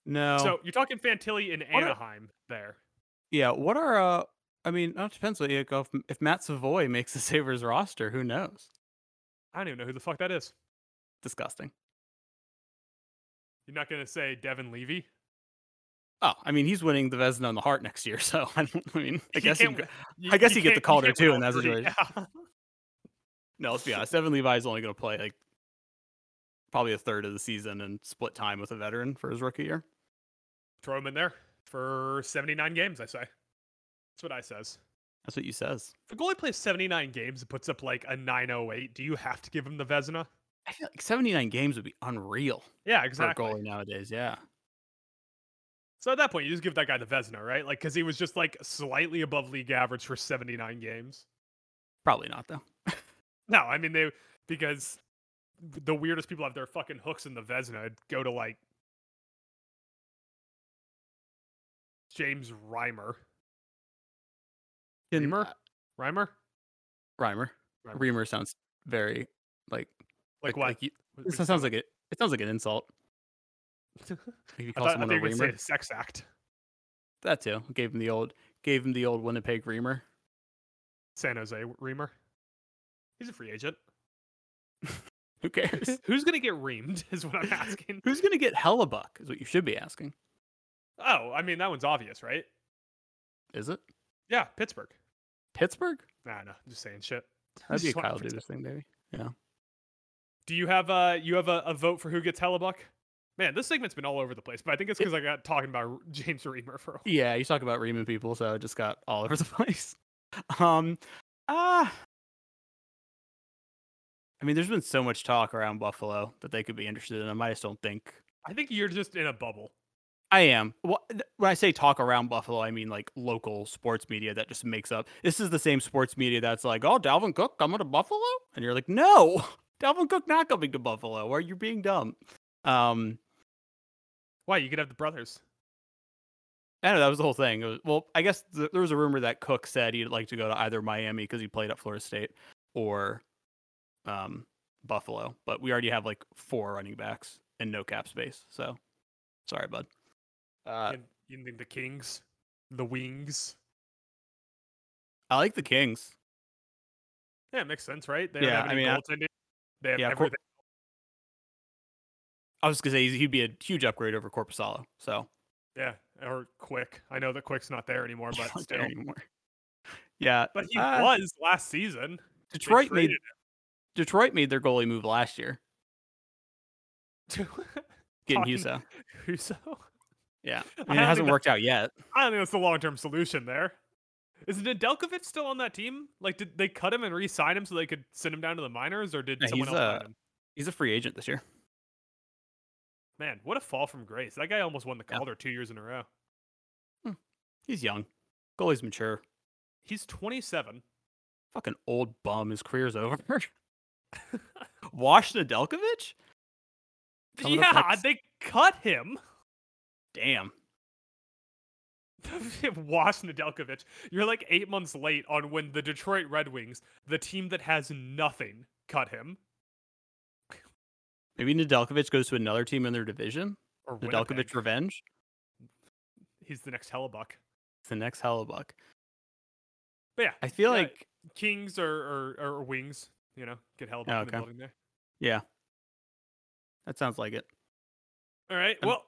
No. So you're talking Fantilli in What Anaheim there. yeah, what are uh? I mean, it depends. What you go. If, if Matt Savoie makes the Sabres roster, who knows? I don't even know who the fuck that is. Disgusting. You're not gonna say Devon Levi? Oh, I mean, he's winning the Vezina and the Hart next year, (laughs) so I don't. I mean, I guess he can't can w- go- you- I guess you get the Calder too in that situation. Yeah. (laughs) (laughs) no. Let's be honest. Evan Levi is only going to play like probably a third of the season and split time with a veteran for his rookie year. Throw him in there for 79 games, I say. That's what I says. That's what you says. If a goalie plays 79 games and puts up like a 908, do you have to give him the Vezina? I feel like 79 games would be unreal Yeah, for exactly. a goalie nowadays. Yeah. So at that point, you just give that guy the Vezina, right? Like, because he was just like slightly above league average for 79 games. Probably not though. (laughs) No, I mean they because the weirdest people have their fucking hooks in the Vezina go to like James Reimer. Can- Reimer? uh, Reimer? Reimer. Reimer. Sounds very like Like, what? you, it what do you sounds like it. It sounds like an insult. Say? (laughs) If you I call thought, I someone thought a you were gonna say reamer, a sex act. that too. Gave him the old, gave him the old Winnipeg reamer. San Jose Reamer. He's a free agent. (laughs) Who cares? (laughs) Who's gonna get reamed? Is what I'm asking. Who's gonna get Hellebuyck? Is what you should be asking. Oh, I mean that one's obvious, right? Is it Yeah, Pittsburgh. Pittsburgh? Nah, no, I'm just saying shit. That'd be a Kyle Dubas thing, baby. Yeah. Do you have a you have a, a vote for who gets Hellebuyck? Man, this segment's been all over the place, but I think it's because I got talking about (laughs) James Reimer for a while. Yeah, you talk about reaming people, so it just got all over the (laughs) place. Um, ah. I mean, there's been so much talk around Buffalo that they could be interested in him. I just don't think. I think you're just in a bubble. I am. Well, when I say talk around Buffalo, I mean like local sports media that just makes up. This is the same sports media that's like, "Oh, Dalvin Cook coming to Buffalo," and you're like, "No, (laughs) Dalvin Cook not coming to Buffalo. Are you being dumb?" Um, Why you could have the brothers? I don't know. That was the whole thing. Was, well, I guess th- there was a rumor that Cook said he'd like to go to either Miami because he played at Florida State or um, Buffalo. But we already have like four running backs and no cap space. So sorry, bud. Uh, you, think the Kings, the Wings? I like the Kings. Yeah, it makes sense, right? They Yeah, have I mean, I- They have yeah, everything. I was gonna say he'd be a huge upgrade over Korpisalo. So Yeah, or Quick. I know that Quick's not there anymore, but Not still. there anymore. (laughs) Yeah, But he uh, was last season. Detroit made traded Detroit made their goalie move last year, (laughs) getting Husso. Husso? Yeah, I (laughs) I mean don't it hasn't worked out yet. I don't think that's the long term solution there. Is Nedeljkovic still on that team? Like, did they cut him and re-sign him so they could send him down to the minors, or did Yeah, someone else uh, him? He's a free agent this year. Man, what a fall from grace! That guy almost won the Yeah. Calder two years in a row. Hmm. He's young. Goalie's mature. He's 27. Fucking old bum. His career's over. (laughs) Wash Nedeljkovic? Coming yeah, they cut him. Damn. (laughs) Wash Nedeljkovic. You're like eight months late on when the Detroit Red Wings, the team that has nothing, cut him. Maybe Nedeljkovic goes to another team in their division. Or Nedeljkovic Winnipeg. revenge. He's the next Hellebuyck. It's the next Hellebuyck. But yeah, I feel Yeah, like Kings or, or, or Wings, you know, get Hellebuyck Oh, in the okay. building there. yeah. That sounds like it. All right. Um, Well,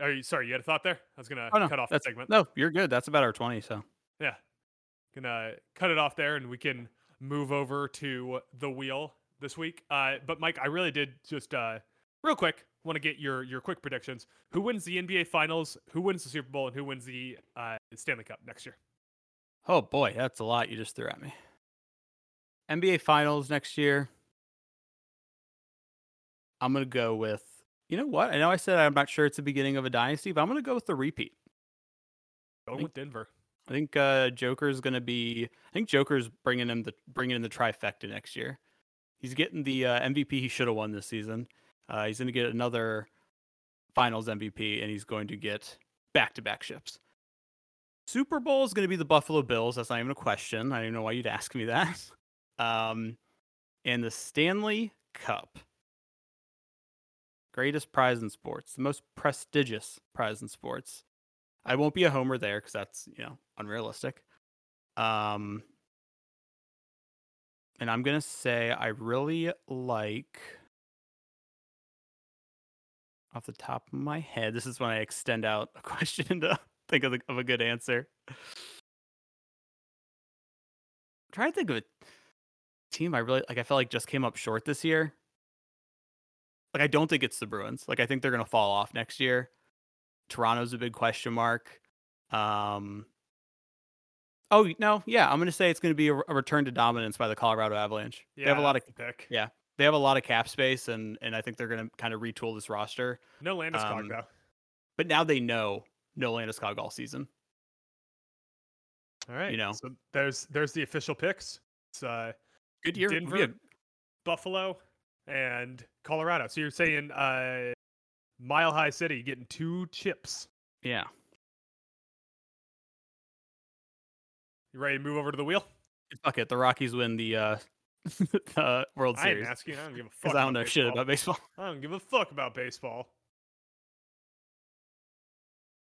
are you sorry? You had a thought there? I was gonna Oh no, cut off that segment. no. You're good. That's about our twenty. So Yeah, gonna cut it off there, and we can move over to the wheel this week. Uh, but Mike, I really did just uh, real quick want to get your your quick predictions. Who wins the NBA Finals? Who wins the Super Bowl? And who wins the uh, Stanley Cup next year? Oh boy, that's a lot you just threw at me. NBA Finals next year. I'm gonna go with. You know what? I know I said I'm not sure it's the beginning of a dynasty, but I'm gonna go with the repeat. Going think- with Denver. I think uh, Joker's gonna be. I think Joker's bringing him the bringing in the trifecta next year. He's getting the uh, MVP he should have won this season. Uh, he's gonna get another Finals MVP, and he's going to get back to back ships. Super Bowl is going to be the Buffalo Bills. That's not even a question. I don't even know why you'd ask me that. (laughs) Um, and the Stanley Cup, greatest prize in sports, the most prestigious prize in sports. I won't be a homer there because that's you know unrealistic. Um, and I'm gonna say I really like. Off the top of my head, this is when I extend out a (laughs) question to think of, the, of a good answer. trying to think of a team I really like. I felt like just came up short this year. Like I don't think it's the Bruins. Like I think they're gonna fall off next year. Toronto's a big question mark. Um. Oh no, yeah, I'm gonna say it's gonna be a, a return to dominance by the Colorado Avalanche. Yeah, they have a lot of pick. yeah. they have a lot of cap space, and and I think they're gonna kind of retool this roster. No Landeskog Um, though. But now they know no Landeskog all season. All right. you know. So there's there's the official picks. It's uh, Good year. Denver, Yeah, Buffalo, and Colorado. So you're saying uh, Mile High City getting two chips. yeah. You ready to move over to the wheel? Fuck it. The Rockies win the uh, (laughs) the World I Series asking. I don't give a (laughs) fuck. because I don't about know shit baseball. about baseball. (laughs) I don't give a fuck about baseball.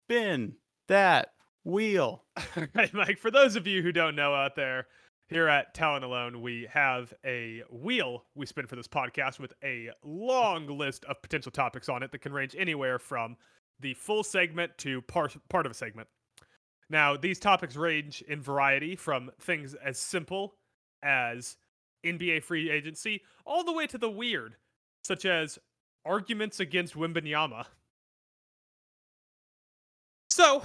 Spin that wheel. All right, Mike. For those of you who don't know out there, here at Talent Alone, we have a wheel we spin for this podcast with a long list of potential topics on it that can range anywhere from the full segment to part part of a segment. Now, these topics range in variety from things as simple as NBA free agency all the way to the weird, such as arguments against Wembanyama. So,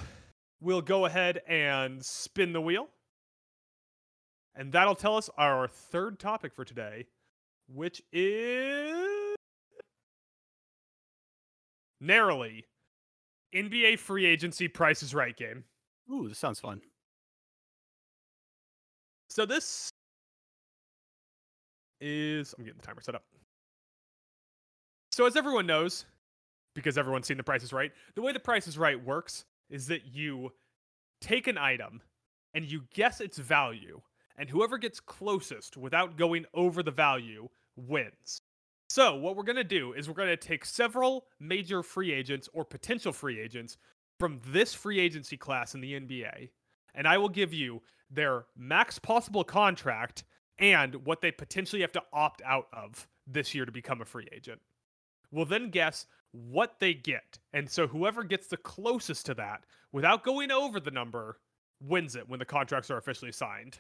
we'll go ahead and spin the wheel. And that'll tell us our third topic for today, which is narrowly NBA free agency Price is Right game. Ooh, this sounds fun. So this is I'm getting the timer set up. So as everyone knows, because everyone's seen the Price is Right, the way the Price is Right works is that you take an item and you guess its value, and whoever gets closest without going over the value wins. So, what we're going to do is we're going to take several major free agents or potential free agents from this free agency class in the NBA, and I will give you their max possible contract and what they potentially have to opt out of this year to become a free agent. We'll then guess what they get. And so whoever gets the closest to that without going over the number wins it when the contracts are officially signed.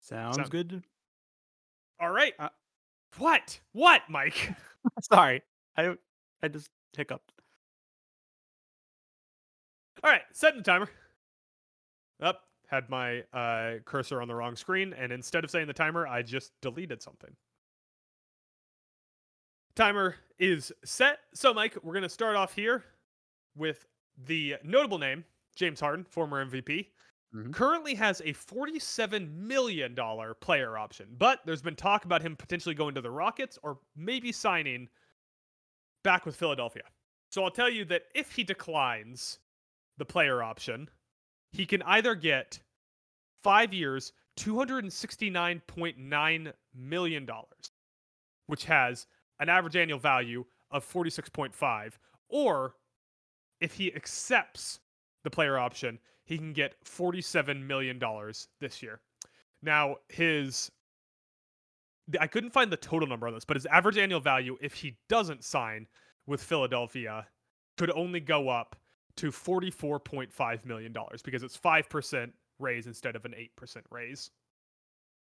Sounds Sound- good. All right. Uh- what? What, Mike? (laughs) Sorry, I I just hiccuped. All right, setting the timer. Up, had my uh, cursor on the wrong screen, and instead of saying the timer, I just deleted something. Timer is set. So, Mike, we're going to start off here with the notable name, James Harden, former MVP. Mhm. Currently has a $47 million player option, but there's been talk about him potentially going to the Rockets or maybe signing back with Philadelphia. So I'll tell you that if he declines the player option, he can either get five years, $269.9 million, which has an average annual value of 46.5, or if he accepts the player option, he can get $47 million this year. Now, his I couldn't find the total number on this, but his average annual value, if he doesn't sign with Philadelphia, could only go up to $44.5 million because it's 5% raise instead of an 8% raise.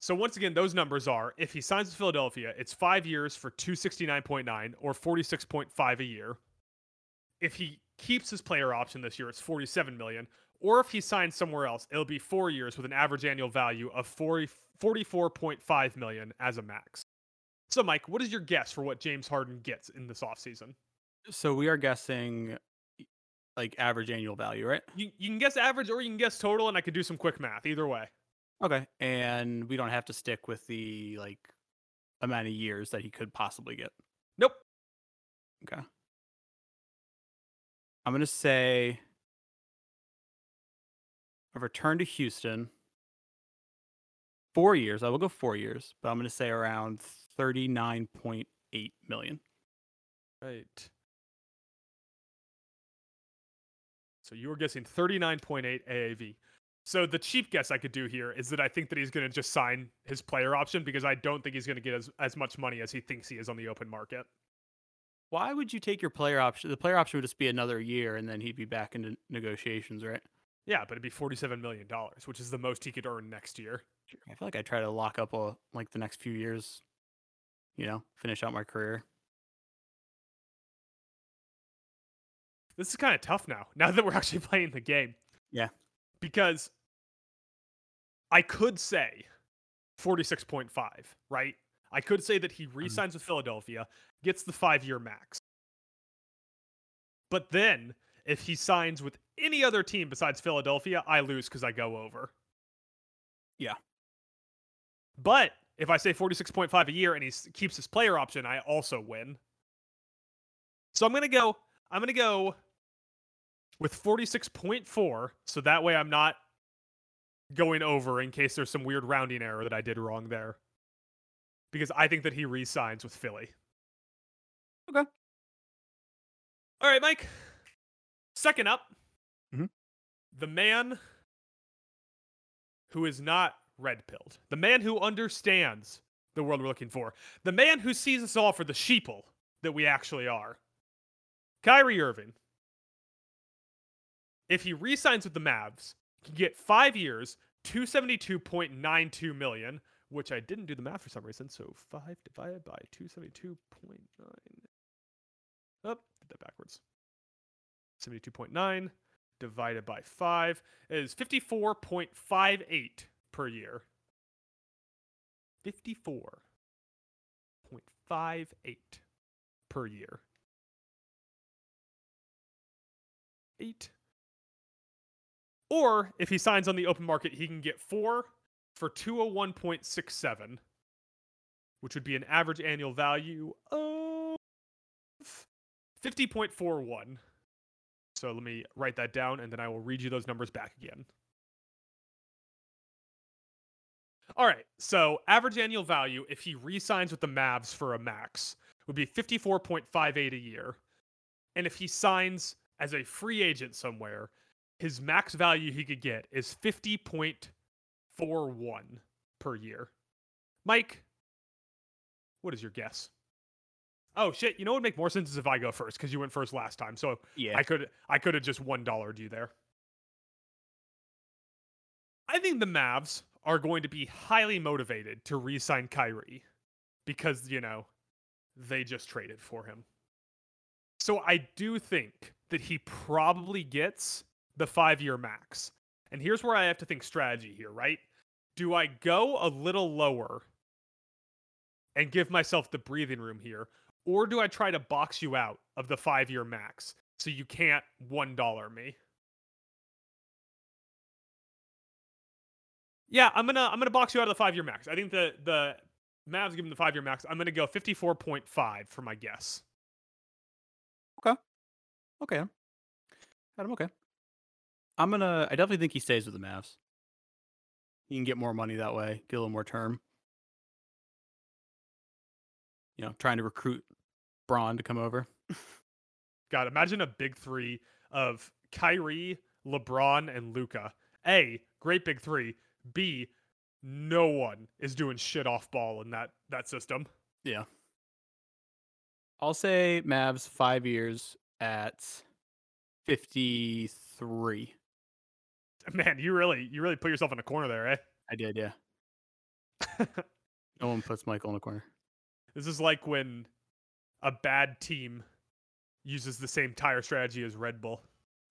So once again, those numbers are if he signs with Philadelphia, it's five years for 269.9 or 46.5 a year. If he keeps his player option this year, it's 47 million. Or if he signs somewhere else, it'll be four years with an average annual value of 40, 44.5 million as a max. So, Mike, what is your guess for what James Harden gets in this offseason? So we are guessing like average annual value, right? You, you can guess average or you can guess total, and I could do some quick math either way. Okay. And we don't have to stick with the like amount of years that he could possibly get. Nope. Okay. I'm going to say a return to Houston. Four years. I will go four years, but I'm going to say around 39.8 million. Right. So you were guessing 39.8 AAV. So the cheap guess I could do here is that I think that he's going to just sign his player option because I don't think he's going to get as, as much money as he thinks he is on the open market. Why would you take your player option? The player option would just be another year and then he'd be back into negotiations, right? Yeah, but it'd be $47 million, which is the most he could earn next year. I feel like I try to lock up a, like the next few years, you know, finish out my career. This is kind of tough now, now that we're (laughs) actually playing the game. Yeah. Because I could say 46.5, right? I could say that he mm-hmm. re signs with Philadelphia, gets the five year max. But then, if he signs with any other team besides Philadelphia, I lose because I go over. Yeah. But if I say 46.5 a year and he keeps his player option, I also win. So I'm going to go, I'm going to go with 46.4. So that way I'm not going over in case there's some weird rounding error that I did wrong there. Because I think that he re signs with Philly. Okay. All right, Mike. Second up, Mhm. the man who is not red pilled, the man who understands the world we're looking for, the man who sees us all for the sheeple that we actually are. Kyrie Irving, if he re-signs with the Mavs, he can get five years, 272.92 million, which I didn't do the math for some reason. So five divided by 272.9. Oh, did that backwards. 72.9 divided by 5 is 54.58 per year. 54.58 per year. eight. Or if he signs on the open market, he can get four for 201.67, which would be an average annual value of 50.41. So let me write that down and then I will read you those numbers back again. All right, so average annual value if he re-signs with the Mavs for a max would be 54.58 a year. And if he signs as a free agent somewhere, his max value he could get is 50.41 per year. Mike, what is your guess? Oh shit, you know what would make more sense is if I go first because you went first last time. So Yeah. I could I could have just one dollared you there. I think the Mavs are going to be highly motivated to re-sign Kyrie because you know they just traded for him. So I do think that he probably gets the five-year max. And here's where I have to think strategy here, right? Do I go a little lower and give myself the breathing room here, or do I try to box you out of the five-year max so you can't one dollar me? Yeah, I'm gonna I'm gonna box you out of the five year max. I think the the Mavs give him the five year max. I'm gonna go 54.5 for my guess. Okay. Okay. Adam, okay. I'm gonna. I definitely think he stays with the Mavs. He can get more money that way, get a little more term. You know, trying to recruit Braun to come over. (laughs) God, imagine a big three of Kyrie, LeBron, and Luka. A, great big three. B, no one is doing shit off ball in that that system. Yeah. I'll say Mavs five years at fifty three. (laughs) Man, you really you really put yourself in a corner there, eh? I did, yeah. (laughs) No one puts Michael in a corner. This is like when a bad team uses the same tire strategy as Red Bull.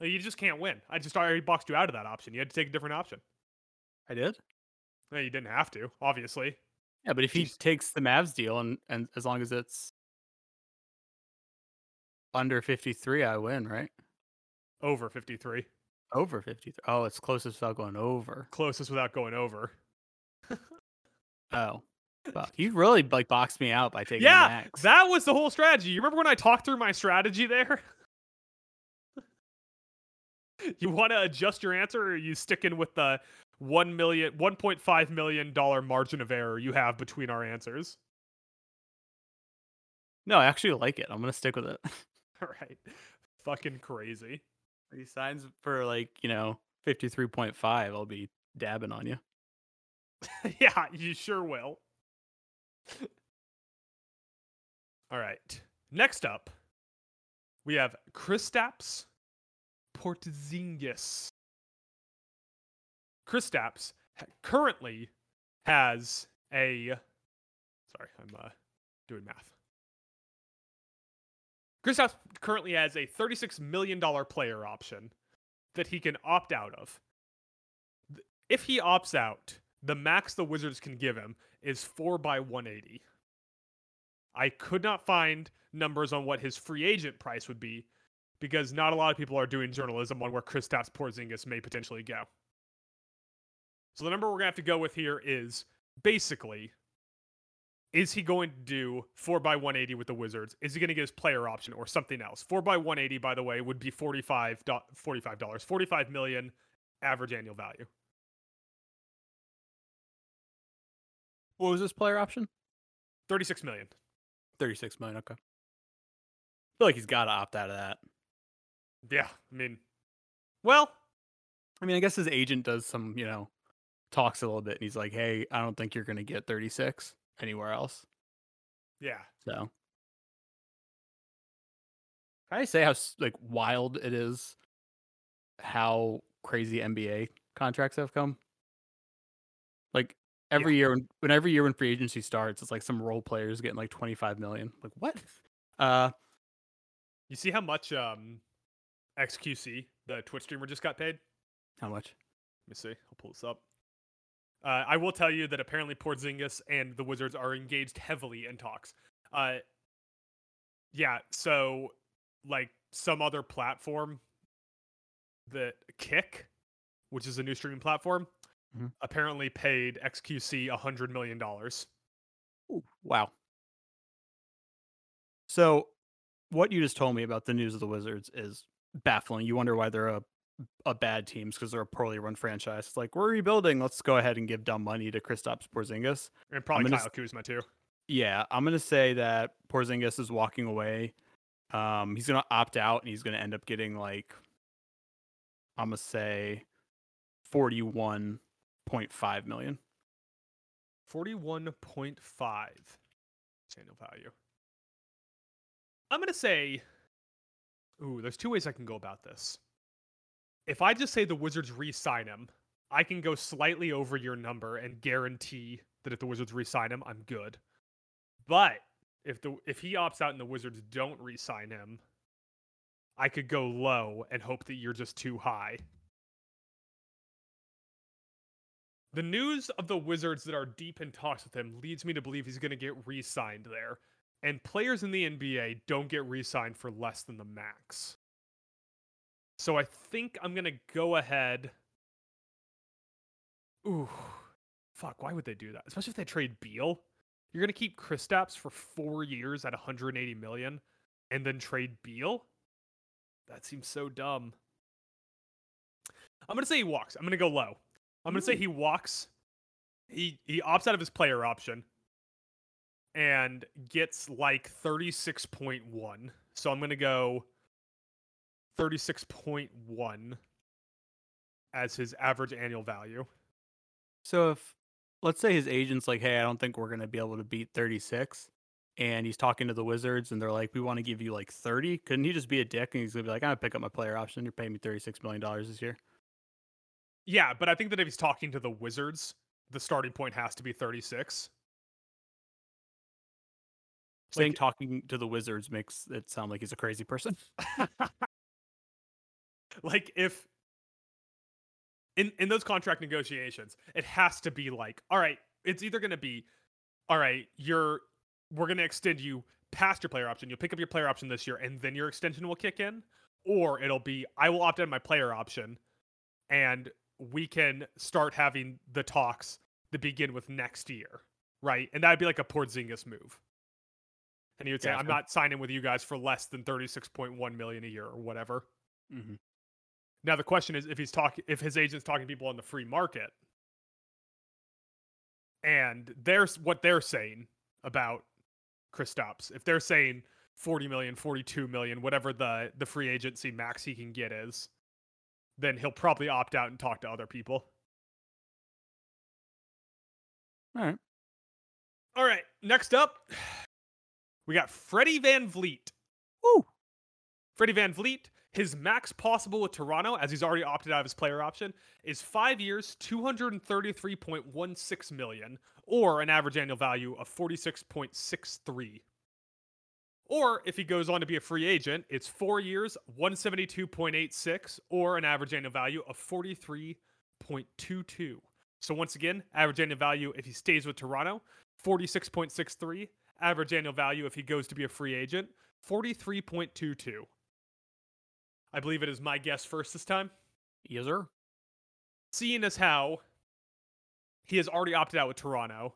You just can't win. I just already boxed you out of that option. You had to take a different option. I did. No, you didn't have to, obviously. Yeah, but if he takes the Mavs deal and and as long as it's under fifty three, I win, right? Over 53. Over fifty three. Oh, it's closest without going over. Closest without going over. (laughs) Oh, fuck! You really like boxed me out by taking yeah, max. that was the whole strategy. You remember when I talked through my strategy there? (laughs) you want to adjust your answer or are you sticking with the 1 million 1.5 million dollar margin of error you have between our answers? no, I actually like it. I'm gonna stick with it. (laughs) All right. Fucking crazy. He signs for like you know fifty three point five. I'll be dabbing on you. (laughs) yeah, you sure will. All right. Next up, we have Kristaps Porzingis. Kristaps currently has a. Sorry, I'm uh, doing math. Kristaps currently has a $36 million player option that he can opt out of. If he opts out, the max the Wizards can give him is 4 by 180. I could not find numbers on what his free agent price would be because not a lot of people are doing journalism on where Kristaps Porzingis may potentially go. So the number we're gonna have to go with here is basically, is he going to do four by 180 with the Wizards? Is he going to get his player option or something else? Four by 180, by the way, would be 45 45 dollars, 45 million average annual value. What was this player option? 36 million. Thirty six million. Okay. I feel like he's got to opt out of that. Yeah, I mean, well, I mean, I guess his agent does some, you know, talks a little bit, and he's like, "Hey, I don't think you're gonna get 36 anywhere else." yeah. So, can I say how like wild it is? How crazy NBA contracts have come. Like every year, when, when every year when free agency starts, it's like some role players getting like 25 million. Like what? (laughs) Uh, You see how much um XQC, the Twitch streamer, just got paid? how much? Let me see. I'll pull this up. Uh, I will tell you that apparently Porzingis and the Wizards are engaged heavily in talks. Uh, yeah, so like some other platform that Kick, which is a new streaming platform, Mhm. apparently paid XQC a hundred million dollars. Ooh, wow. So, what you just told me about the news of the Wizards is baffling. You wonder why they're a a bad team because they're a poorly run franchise. It's like we're rebuilding. Let's go ahead and give dumb money to Kristaps Porzingis. And probably gonna Kyle Kuzma too. Yeah, I'm gonna say that Porzingis is walking away. Um, he's gonna opt out, and he's gonna end up getting like, I'm gonna say, forty-one point five million. Forty-one point five annual value. I'm gonna say, ooh, there's two ways I can go about this. If I just say the Wizards re-sign him, I can go slightly over your number and guarantee that if the Wizards re-sign him, I'm good. But if the if he opts out and the Wizards don't re-sign him, I could go low and hope that you're just too high. The news of the Wizards that are deep in talks with him leads me to believe he's going to get re-signed there. And players in the NBA don't get re-signed for less than the max. So I think I'm going to go ahead. Ooh. Fuck, why would they do that? Especially if they trade Beal. You're going to keep Kristaps for 4 years at 180 million and then trade Beal? That seems so dumb. I'm going to say he walks. I'm going to go low. I'm going to say he hmm. walks. He he opts out of his player option and gets like 36.1. So I'm going to go 36.1 as his average annual value. So if let's say his agent's like, "Hey, I don't think we're gonna be able to beat 36," and he's talking to the Wizards, and they're like, "We want to give you like 30," couldn't he just be a dick and he's gonna be like, "I'm gonna pick up my player option. You're paying me 36 million dollars this year." Yeah, but I think that if he's talking to the Wizards, the starting point has to be 36. Saying Like- talking to the Wizards makes it sound like he's a crazy person. (laughs) like if in in those contract negotiations, it has to be like, all right, it's either going to be all right, you're we're going to extend you past your player option. You'll pick up your player option this year and then your extension will kick in, or it'll be I will opt in my player option and we can start having the talks that begin with next year, right? And that'd be like a Porzingis move. And he would say, "I'm not signing with you guys for less than 36.1 million a year or whatever." mm-hmm. Now the question is if he's talking if his agent's talking to people on the free market and there's what they're saying about Kristaps. If they're saying 40 million, 42 million, whatever the the free agency max he can get is, then he'll probably opt out and talk to other people. All right. All right, next up, (sighs) we got Freddie VanVleet. Woo. Freddie VanVleet, his max possible with Toronto, as he's already opted out of his player option, is five years, 233.16 million, or an average annual value of 46.63. Or if he goes on to be a free agent, it's four years, 172.86, or an average annual value of 43.22. So once again, average annual value if he stays with Toronto, 46.63. Average annual value if he goes to be a free agent, 43.22. I believe it is my guess first this time. Yes, sir. Seeing as how he has already opted out with Toronto,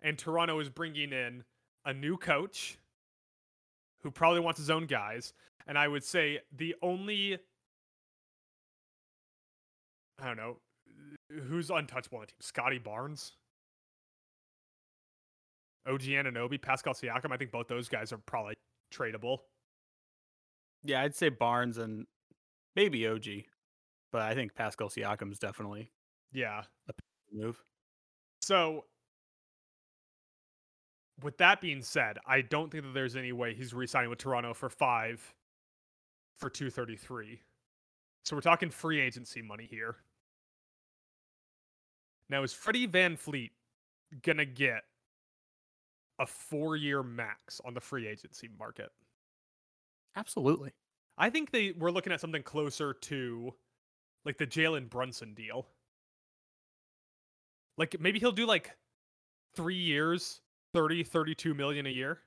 and Toronto is bringing in a new coach who probably wants his own guys. And I would say the only, I don't know, who's untouchable on the team? Scottie Barnes? OG Anunoby, Pascal Siakam. I think both those guys are probably tradable. Yeah, I'd say Barnes and maybe OG, but I think Pascal Siakam is definitely Yeah. a move. So, with that being said, I don't think that there's any way he's re-signing with Toronto for five for two thirty three. So we're talking free agency money here. Now, is Freddie VanVleet gonna get a four year max on the free agency market? Absolutely. I think they we're looking at something closer to like the Jalen Brunson deal. Like maybe he'll do like three years, 30, 32 million a year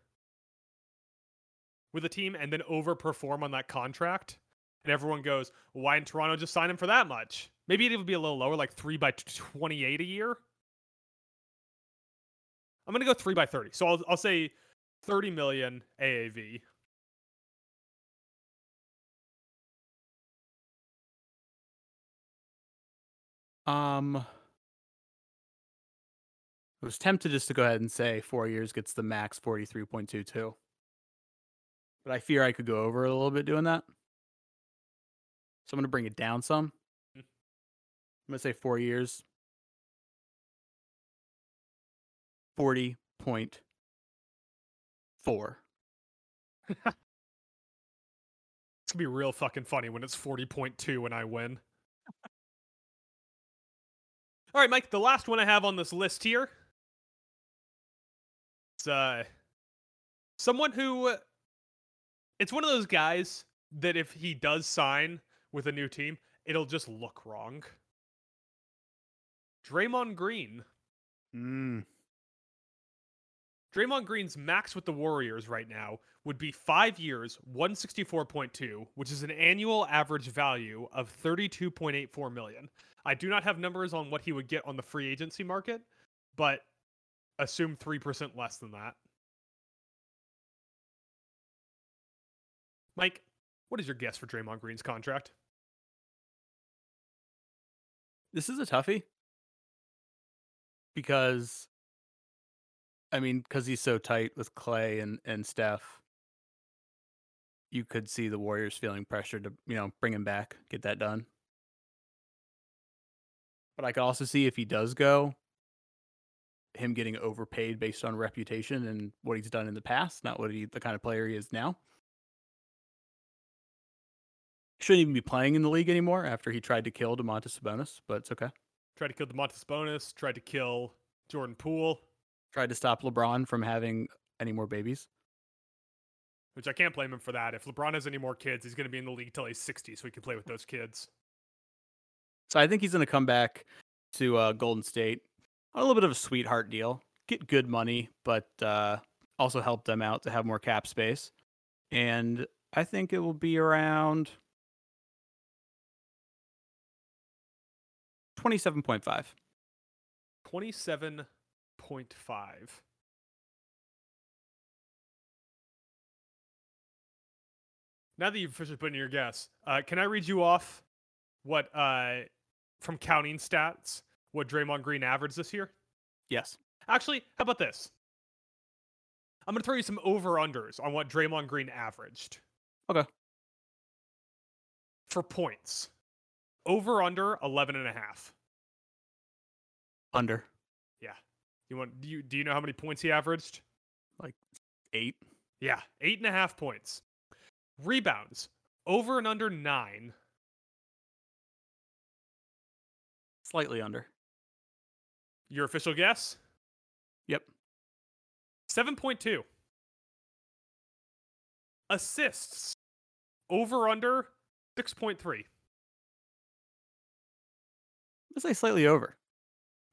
with a team and then overperform on that contract And everyone goes, why didn't Toronto just sign him for that much? Maybe it would be a little lower, like three by 28 a year. I'm going to go three by 30. So I'll, I'll say 30 million AAV. Um, I was tempted just to go ahead and say four years gets the max 43.22. But I fear I could go over a little bit doing that. So I'm going to bring it down some. Mm. I'm going to say four years. 40.4. (laughs) It's going to be real fucking funny when it's 40.2 and I win. All right, Mike, the last one I have on this list here. It's uh someone who it's one of those guys that if he does sign with a new team, it'll just look wrong. Draymond Green. Mm. Draymond Green's max with the Warriors right now would be five years, 164.2, which is an annual average value of 32.84 million. I do not have numbers on what he would get on the free agency market, but assume 3% less than that. Mike, what is your guess for Draymond Green's contract? This is a toughie because, I mean, because he's so tight with Klay and, and Steph, you could see the Warriors feeling pressure to, you know, bring him back, get that done. But I could also see if he does go, him getting overpaid based on reputation and what he's done in the past, not what he the kind of player he is now. Shouldn't even be playing in the league anymore after he tried to kill Domantas Sabonis, but it's okay. Tried to kill Domantas Sabonis, tried to kill Jordan Poole, Tried to stop LeBron from having any more babies. which I can't blame him for that. If LeBron has any more kids, he's going to be in the league till he's 60, so he can play with those kids. So I think he's going to come back to uh, Golden State on a little bit of a sweetheart deal, get good money, but uh, also help them out to have more cap space. And I think it will be around 27.5. 27.5. Now that you've officially put in your guess, uh, can I read you off what uh, from counting stats what Draymond Green averaged this year? Yes. Actually, how about this? I'm going to throw you some over unders on what Draymond Green averaged. Okay. For points. Over under 11 and a half. Under Yeah. You want do you do you know how many points he averaged? Like eight. Yeah, eight and a half points. Rebounds. Over and under nine. Slightly under. Your official guess? Yep. 7.2. Assists. Over under 6.3. Let's say slightly over.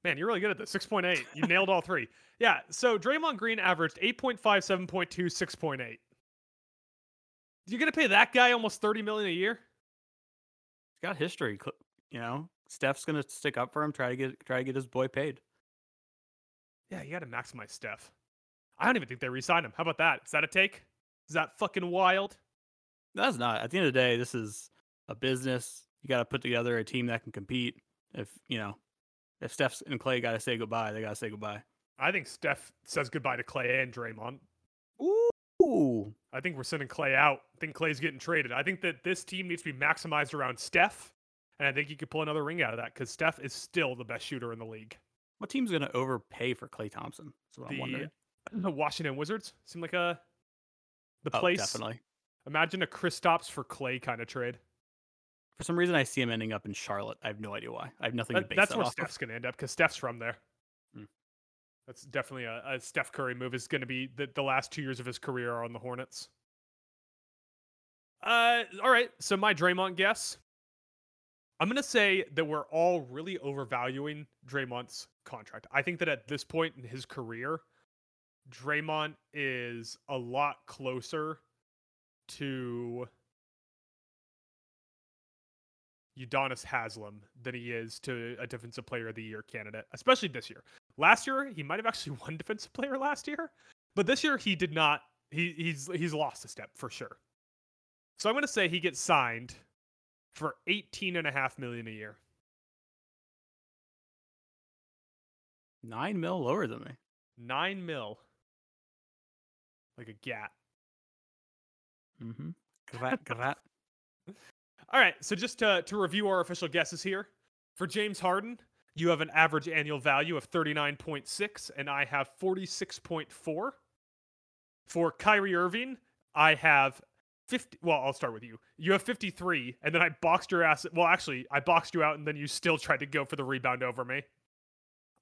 Man, you're really good at this. 6.8. You nailed all three. (laughs) Yeah, so Draymond Green averaged 8.5, 7.2, 6.8. You're going to pay that guy almost 30 million a year? He's got history. You know, Steph's gonna stick up for him. Try to get try to get his boy paid. Yeah, you got to maximize Steph. I don't even think they re-signed him. How about that? Is that a take? Is that fucking wild? That's not. At the end of the day, this is a business. You got to put together a team that can compete. If you know, if Steph and Klay got to say goodbye, they got to say goodbye. I think Steph says goodbye to Klay and Draymond. Ooh, I think we're sending Klay out. I think Klay's getting traded. I think that this team needs to be maximized around Steph, and I think you could pull another ring out of that because Steph is still the best shooter in the league. what team's gonna overpay for Klay Thompson? That's what I'm wondering. The, (laughs) the Washington Wizards seem like a the Oh, place. definitely. Imagine a Kristaps for Klay kind of trade. For some reason, I see him ending up in Charlotte. I have no idea why. I have nothing to That- base that's that where Steph's going to end up because Steph's from there. Hmm. That's definitely a, a Steph Curry move. Is going to be the, the last two years of his career are on the Hornets. Uh, all right. So my Draymond guess. I'm going to say that we're all really overvaluing Draymond's contract. I think that at this point in his career, Draymond is a lot closer to Udonis Haslem than he is to a Defensive Player of the Year candidate, especially this year. Last year, he might have actually (laughs) won Defensive Player last year, but this year he did not. He he's he's lost a step for sure. So I'm going to say he gets signed for 18 and a half million a year. Nine mil lower than me. Nine mil. Like a gat. Mm-hmm. Grat, (laughs) grat. All right, so just to, to review our official guesses here. For James Harden, you have an average annual value of 39.6, and I have 46.4. For Kyrie Irving, I have 50. Well, I'll start with you. You have 53, and then I boxed your ass. Well, actually, I boxed you out, and then you still tried to go for the rebound over me.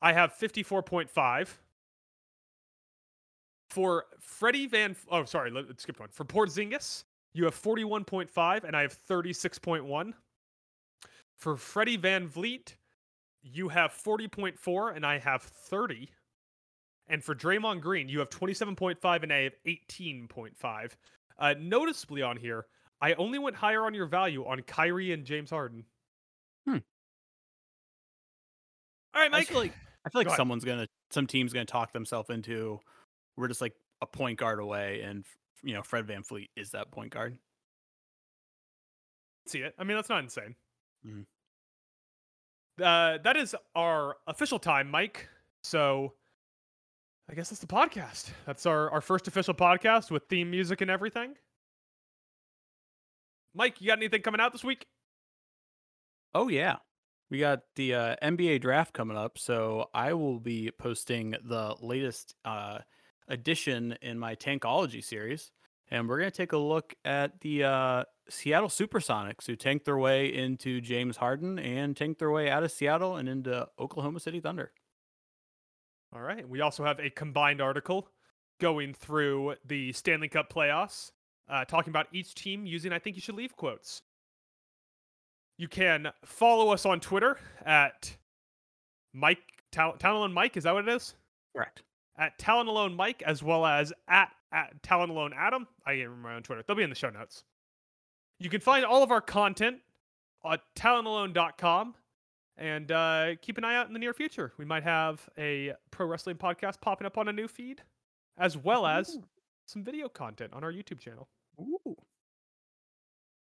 I have 54.5. For Freddie Van. Oh, sorry, let's skip one. For Porzingis, you have 41.5, and I have 36.1. For Freddie VanVleet, you have 40.4, and I have 30. And for Draymond Green, you have 27.5, and I have 18.5. Uh, noticeably on here, I only went higher on your value on Kyrie and James Harden. Hmm. All right, Mike. I feel like, I feel like Go ahead. someone's gonna, some team's gonna talk themselves into. We're just like a point guard away, and you know Fred VanVleet is that point guard. see it. I mean, that's not insane. Mhm. Uh, that is our official time, Mike. So I guess that's the podcast. That's our, our first official podcast with theme music and everything. Mike, you got anything coming out this week? Oh yeah. We got the uh, NBA draft coming up, so I will be posting the latest uh, edition in my Tankology series, and we're gonna take a look at the uh, Seattle SuperSonics, who tanked their way into James Harden and tanked their way out of Seattle and into Oklahoma City Thunder. All right. We also have a combined article going through the Stanley Cup playoffs, uh, talking about each team using I think you should leave quotes. You can follow us on Twitter at Mike Talent Alone Mike. Is that what it is? Correct. At Talent Alone Mike, as well as at, at Talent Alone Adam. I can't remember my own Twitter. They'll be in the show notes. You can find all of our content at talentalone.com and uh, keep an eye out in the near future. We might have a pro wrestling podcast popping up on a new feed, as well as Ooh. some video content on our YouTube channel. Ooh.